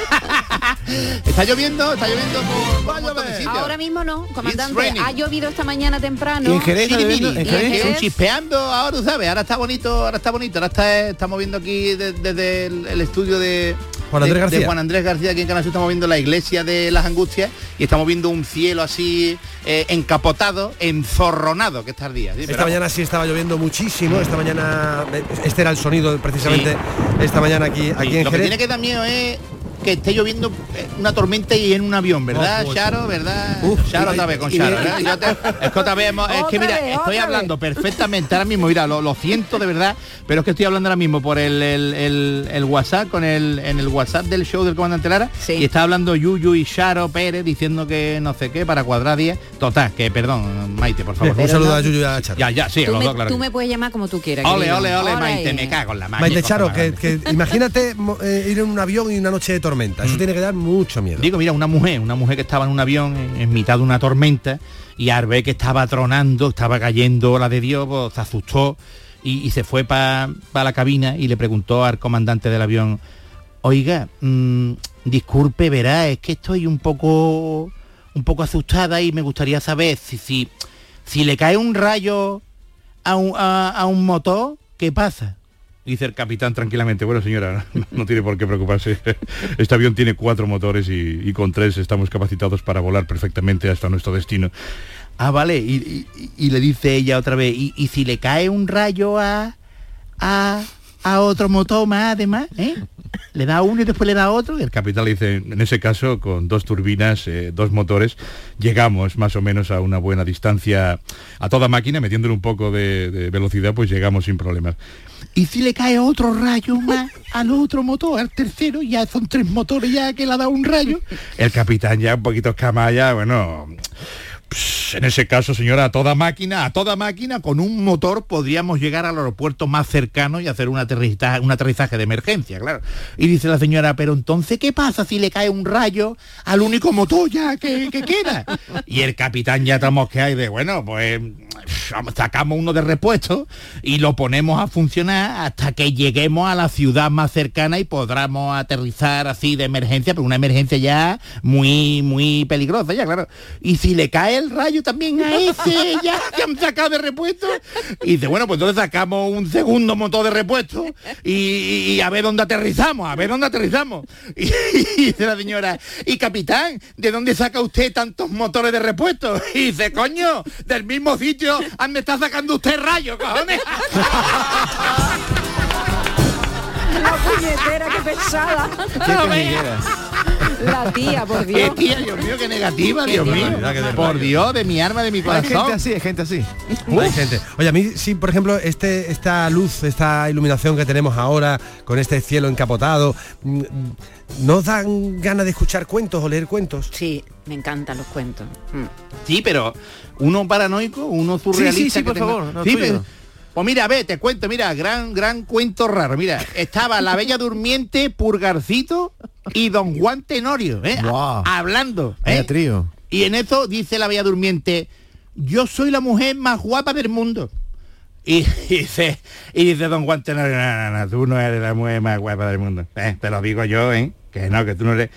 está lloviendo, está lloviendo por, un. Ahora mismo no, comandante. Ha llovido esta mañana temprano. Y en Jerez, Sí, Miri, y en en Jerez, Jerez. un chispeando ahora, tú ¿sabes? Ahora está bonito, ahora está bonito. Ahora está, estamos viendo aquí de- desde el, el estudio de Juan Andrés de- de García. Juan Andrés García aquí en Canal estamos viendo la iglesia de las Angustias y estamos viendo un cielo así eh, encapotado, enzorronado que está el día. ¿sí? Esta Pero mañana sí estaba lloviendo muchísimo. Esta mañana, este era el sonido precisamente esta mañana aquí, aquí Sí, en lo que tiene que dar miedo es que esté lloviendo eh, una tormenta y en un avión, ¿verdad, Oh, Charo? ¿Verdad? Uf, Charo otra vez con Charo. y- ¿verdad? Yo te- es que otra vez, hemos- es que mira, estoy hablando perfectamente ahora mismo, mira, lo, lo siento de verdad, pero es que estoy hablando ahora mismo por el, el- el- el WhatsApp, con el, en el WhatsApp del show del comandante Lara, y está hablando Yuyu y Charo Pérez diciendo que no sé qué para cuadrar 10. Total, que perdón, Maite, por favor. un saludo a Yuyu y a Charo. Ya, ya, sí, tú los me, dos, claro. tú me puedes llamar como tú quieras. Ole, ole, ole, Ole. Maite, me cago en la mano. Maite Charo, que, que imagínate eh, ir en un avión y una noche de tormenta. Eso tiene que dar mucho miedo. Digo, mira, una mujer, una mujer que estaba en un avión en, en mitad de una tormenta y al ver que estaba tronando, estaba cayendo la de Dios, pues, se asustó y, y se fue para la cabina y le preguntó al comandante del avión, oiga, mm, disculpe, verá, es que estoy un poco un poco asustada y me gustaría saber si si, si le cae un rayo a un, a- a un motor, ¿qué pasa? Dice el capitán tranquilamente, bueno señora, no tiene por qué preocuparse. Este avión tiene cuatro motores y, con tres estamos capacitados para volar perfectamente hasta nuestro destino. Ah, vale, y, le dice ella otra vez, ¿y, si le cae un rayo a, a, a otro motor más además? ¿eh? Le da uno y después le da otro. El capitán le dice, en ese caso, con dos turbinas, eh, dos motores, llegamos más o menos a una buena distancia a toda máquina, metiéndole un poco de, de velocidad, pues llegamos sin problemas. Y si le cae otro rayo más al otro motor, al tercero, ya son tres motores ya que le ha dado un rayo. El capitán ya un poquito escamaya, bueno, en ese caso, señora, a toda máquina, a toda máquina, con un motor podríamos llegar al aeropuerto más cercano y hacer un aterrizaje, de emergencia, claro. Y dice la señora, pero entonces, ¿qué pasa si le cae un rayo al único motor ya que queda? Y el capitán ya estamos que hay de, bueno, pues sacamos uno de repuesto y lo ponemos a funcionar hasta que lleguemos a la ciudad más cercana y podamos aterrizar así de emergencia, pero una emergencia ya muy, muy peligrosa, ya claro. Y si le cae el rayo también a ese ya que han sacado de repuesto, y dice, bueno, pues entonces sacamos un segundo motor de repuesto y, a ver dónde aterrizamos, a ver dónde aterrizamos. Y, y dice la señora, y capitán, ¿de dónde saca usted tantos motores de repuesto? Y dice, coño, del mismo sitio donde está sacando usted rayos, cojones. La puñetera, qué pesada. No. La tía, por Dios. Qué tía, Dios mío, qué negativa, Qué Dios mío. Por Dios, de mi arma, de mi Hay corazón. gente así, hay gente así. Hay gente. Oye, a mí sí, por ejemplo, este, esta luz, esta iluminación que tenemos ahora, con este cielo encapotado, mm, ¿nos dan ganas de escuchar cuentos o leer cuentos? Sí, me encantan los cuentos. Mm. Sí, pero uno paranoico, uno surrealista. Sí, sí, sí, por tenga- favor, lo Sí, pero- Pues mira, ve, te cuento, mira, gran, gran cuento raro. Mira, estaba la bella durmiente, Purgarcito y Don Juan Tenorio, ¿eh? Guau. Hablando. ¿eh? Trío. Y en eso dice la bella durmiente, yo soy la mujer más guapa del mundo. Y, y dice, y dice Don Juan Tenorio, no, no, no, tú no eres la mujer más guapa del mundo. Eh, te lo digo yo, ¿eh? Que no, que tú no eres.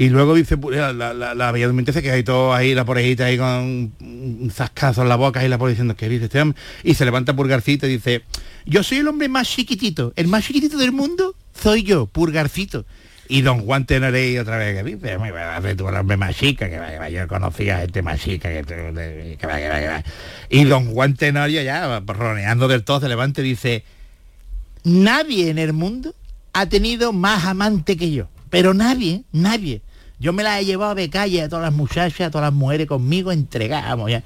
Y luego dice pu- la, la, la, la bella queda ahí todo ahí, la porejita ahí con un zascazo en la boca y la pone diciendo, ¿qué dice este hombre? Y se levanta Purgarcito y dice, yo soy el hombre más chiquitito, el más chiquitito del mundo soy yo, Purgarcito. Y don Juan Tenorio otra vez que dice, muy bueno, hace tú el hombre más chica, que va, que va, yo conocía a gente más chica, que, que va, que va, que va. Y don Juan Tenorio ya, roneando del todo, se levanta y dice, nadie en el mundo ha tenido más amante que yo. Pero nadie, nadie. Yo me la he llevado de calle a todas las muchachas, a todas las mujeres conmigo, entregamos ya.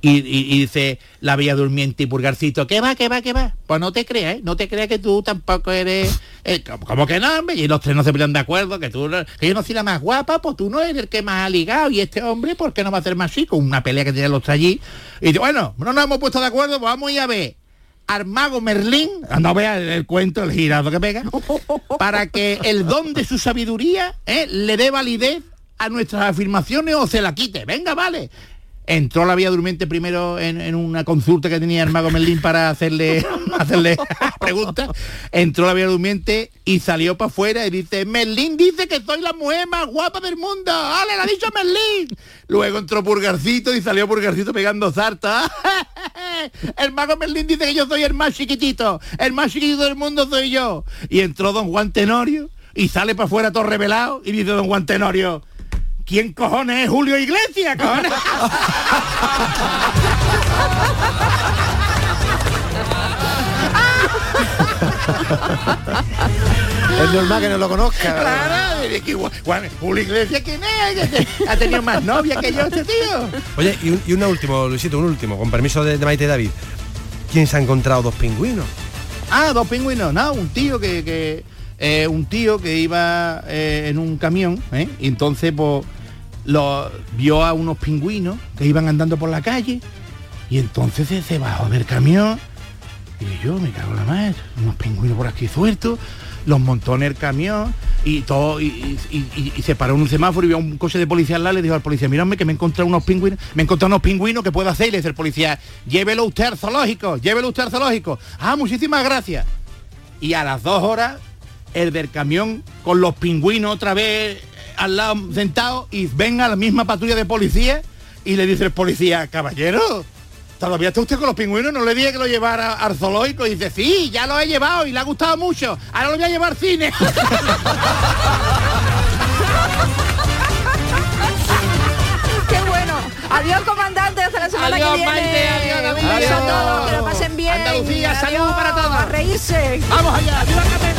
Y, y- dice la bella durmiente y purgarcito, ¿qué va, qué va, qué va? Pues no te creas, ¿eh? No te creas que tú tampoco eres... eh, como, que no, hombre? Y los tres no se ponen de acuerdo, que tú que yo no soy la más guapa, pues tú no eres el que más ha ligado. Y este hombre, ¿por qué no va a ser más chico? Una pelea que tienen los tres allí. Y dice, bueno, no nos hemos puesto de acuerdo, pues vamos a ir a ver al mago Merlín, no vea el, el cuento, el girado que pega, para que el don de su sabiduría eh, le dé validez a nuestras afirmaciones o se la quite. Venga, vale. Entró la vía durmiente primero en, en una consulta que tenía el mago Merlín para hacerle, hacerle preguntas. Entró la vía durmiente y salió para afuera y dice, Merlín dice que soy la mujer más guapa del mundo. ¡Ale, la ha dicho Merlín! Luego entró Purgarcito y salió Purgarcito pegando zarta. El mago Merlín dice que yo soy el más chiquitito. El más chiquitito del mundo soy yo. Y entró don Juan Tenorio y sale para afuera todo revelado y dice don Juan Tenorio, ¿quién cojones es Julio Iglesias, cojones? Es normal que no lo conozca. Claro, es que Julio Iglesias, ¿quién es? Ha tenido más novia que yo este tío. Oye, y un, y un último, Luisito, un último, con permiso de, de Maite David. ¿Quién se ha encontrado dos pingüinos? Ah, dos pingüinos, no, un tío que, que eh, un tío que iba eh, en un camión, ¿eh? y entonces pues lo vio a unos pingüinos que iban andando por la calle, y entonces se, bajó del camión, y yo me cago en la madre, unos pingüinos por aquí sueltos, los montó en el camión y todo y, se paró en un semáforo y vio un coche de policía al lado le dijo al policía, mírame que me he encontrado unos pingüinos, me he unos pingüinos que puedo hacer y le dice el policía, llévelo usted zoológico, llévelo usted al zoológico. Ah, muchísimas gracias. Y a las dos horas, el del camión con los pingüinos otra vez al lado sentado y venga la misma patrulla de policía y le dice el policía, caballero, ¿todavía está usted con los pingüinos? No le dije que lo llevara al zoológico. Y dice, sí, ya lo he llevado y le ha gustado mucho. Ahora lo voy a llevar al cine. ¡Qué bueno! Adiós, comandante, hasta la semana Adiós, que viene. Maite, adiós. Un beso a Adiós. todos, que lo pasen bien. Andalucía, salud Adiós, para todos. A reírse. Vamos allá, ¡viva Cataluña!